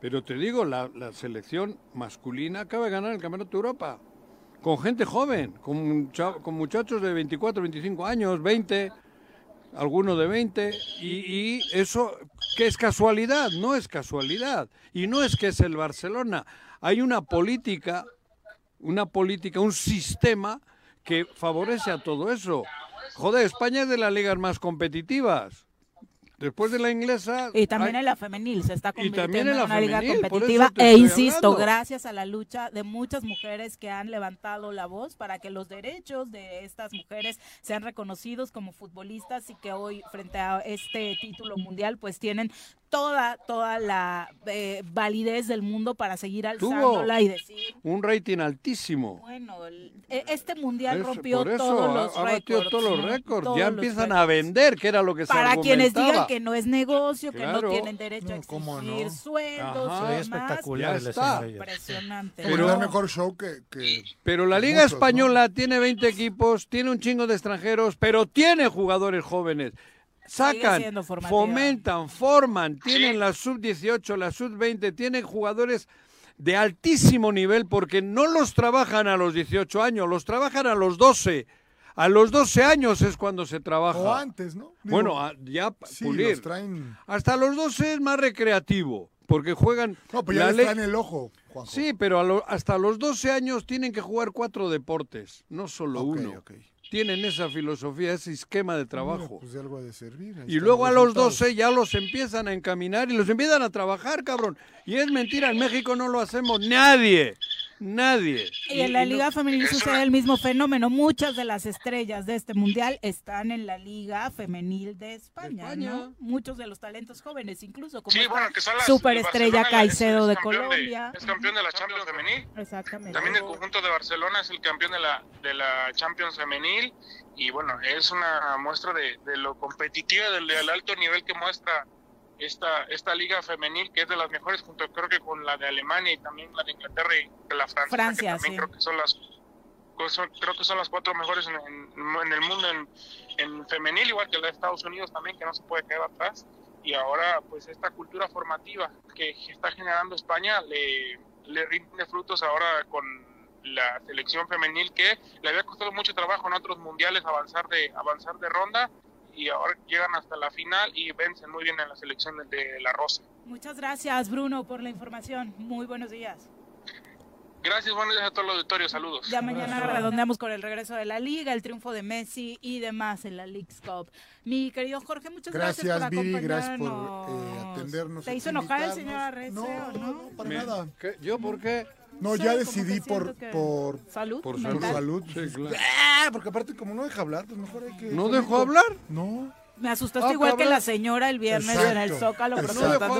Pero te digo, la, la selección masculina acaba de ganar el Campeonato de Europa. Con gente joven, con, con muchachos de 24, 25 años, 20, algunos de 20. Y, y eso, que es casualidad? No es casualidad. Y no es que es el Barcelona. Hay una política, una política, un sistema que favorece a todo eso. Joder, España es de las ligas más competitivas. Después de la inglesa... Y también hay- en la femenil se está convirtiendo en la una liga femenil, competitiva. E insisto, hablando. gracias a la lucha de muchas mujeres que han levantado la voz para que los derechos de estas mujeres sean reconocidos como futbolistas y que hoy frente a este título mundial pues tienen toda, toda la eh, validez del mundo para seguir Tuvo alzándola y decir, un rating altísimo. bueno, el- e- este mundial rompió por eso, todos los ha récords. todos los récords. Todos ya los empiezan récords. a vender, que era lo que se para quienes digan que no es negocio, que Claro. no tienen derecho a No, ¿cómo exigir no? sueldos Ajá. y espectacular Ya está. Impresionante. Pero- dar mejor show que. que- Pero la Liga muchos, ¿no? Española tiene 20 equipos, tiene un chingo de extranjeros, pero tiene jugadores jóvenes. Sacan, fomentan, forman, tienen la sub-18, la sub-20, tienen jugadores de altísimo nivel porque no los trabajan a los 18 años, los trabajan a los 12. A los 12 años es cuando se trabaja. O antes, ¿no? Digo, bueno, a- ya sí, pulir. los traen. Hasta los 12 es más recreativo, porque juegan... No, pues ya les traen el ojo, Juanjo. Sí, pero a lo- hasta los 12 años tienen que jugar cuatro deportes, no solo Ok, uno. ok. Tienen esa filosofía, ese esquema de trabajo. Mira, Pues de algo ha de servir. ahí Y luego a los resultados. 12 ya los empiezan a encaminar y los empiezan a trabajar, cabrón. Y es mentira, en México no lo hacemos nadie. Nadie. Y en la y no- Liga Femenil sucede el mismo fenómeno. Muchas de las estrellas de este mundial están en la Liga Femenil de España, España. ¿no? Muchos de los talentos jóvenes, incluso como Sí, bueno, que son las... superestrella Barcelona Caicedo es- de Colombia. es campeón de la Champions Femenil. Exactamente. También el conjunto de Barcelona es el campeón de la, de la Champions Femenil y bueno, es una muestra de, de lo competitiva, del, del alto nivel que muestra esta, esta liga femenil, que es de las mejores, junto creo que con la de Alemania y también la de Inglaterra y de la Francia, Francia, que también sí. creo que son las son- creo que son las cuatro mejores en, en- en el mundo en, en femenil, igual que la de Estados Unidos también, que no se puede quedar atrás. Y ahora, pues esta cultura formativa que está generando España le, le rinde frutos ahora con la selección femenil que le había costado mucho trabajo en otros mundiales avanzar de avanzar de ronda y ahora llegan hasta la final y vencen muy bien en la selección de, la Rosa. Muchas gracias, Bruno, por la información. Muy buenos días. Gracias, buenos días a todo el auditorio, saludos. Ya mañana redondeamos con el regreso de la Liga, el triunfo de Messi y demás en la League's Cup. Mi querido Jorge, muchas gracias, Gracias, por Viri, gracias por acompañarnos. eh, atendernos. ¿Te hizo enojar el señor Arrece o no? Para Me- nada. ¿Qué? ¿Yo por qué? No, ya decidí por, que- por, ¿Salud? Por salud. Sí, claro. Ah, porque aparte como no deja hablar, pues mejor hay que... ¿No dejó hablar? No. Me asustaste Ah, igual que la señora el viernes Exacto. en el Zócalo Cuando,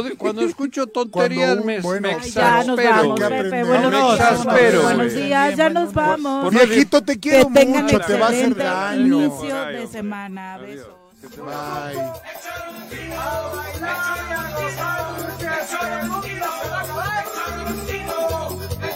hablar. cuando escucho tonterías Cuando me, bueno. me Ay, Ya nos exaspero. vamos, Pepe. aprender. Buenos Me días. exaspero, Buenos güey. días, ya nos vamos. Por- Viejito, te quiero que tengan mucho, te va a hacer daño. inicio de semana. Besos. Bye. Que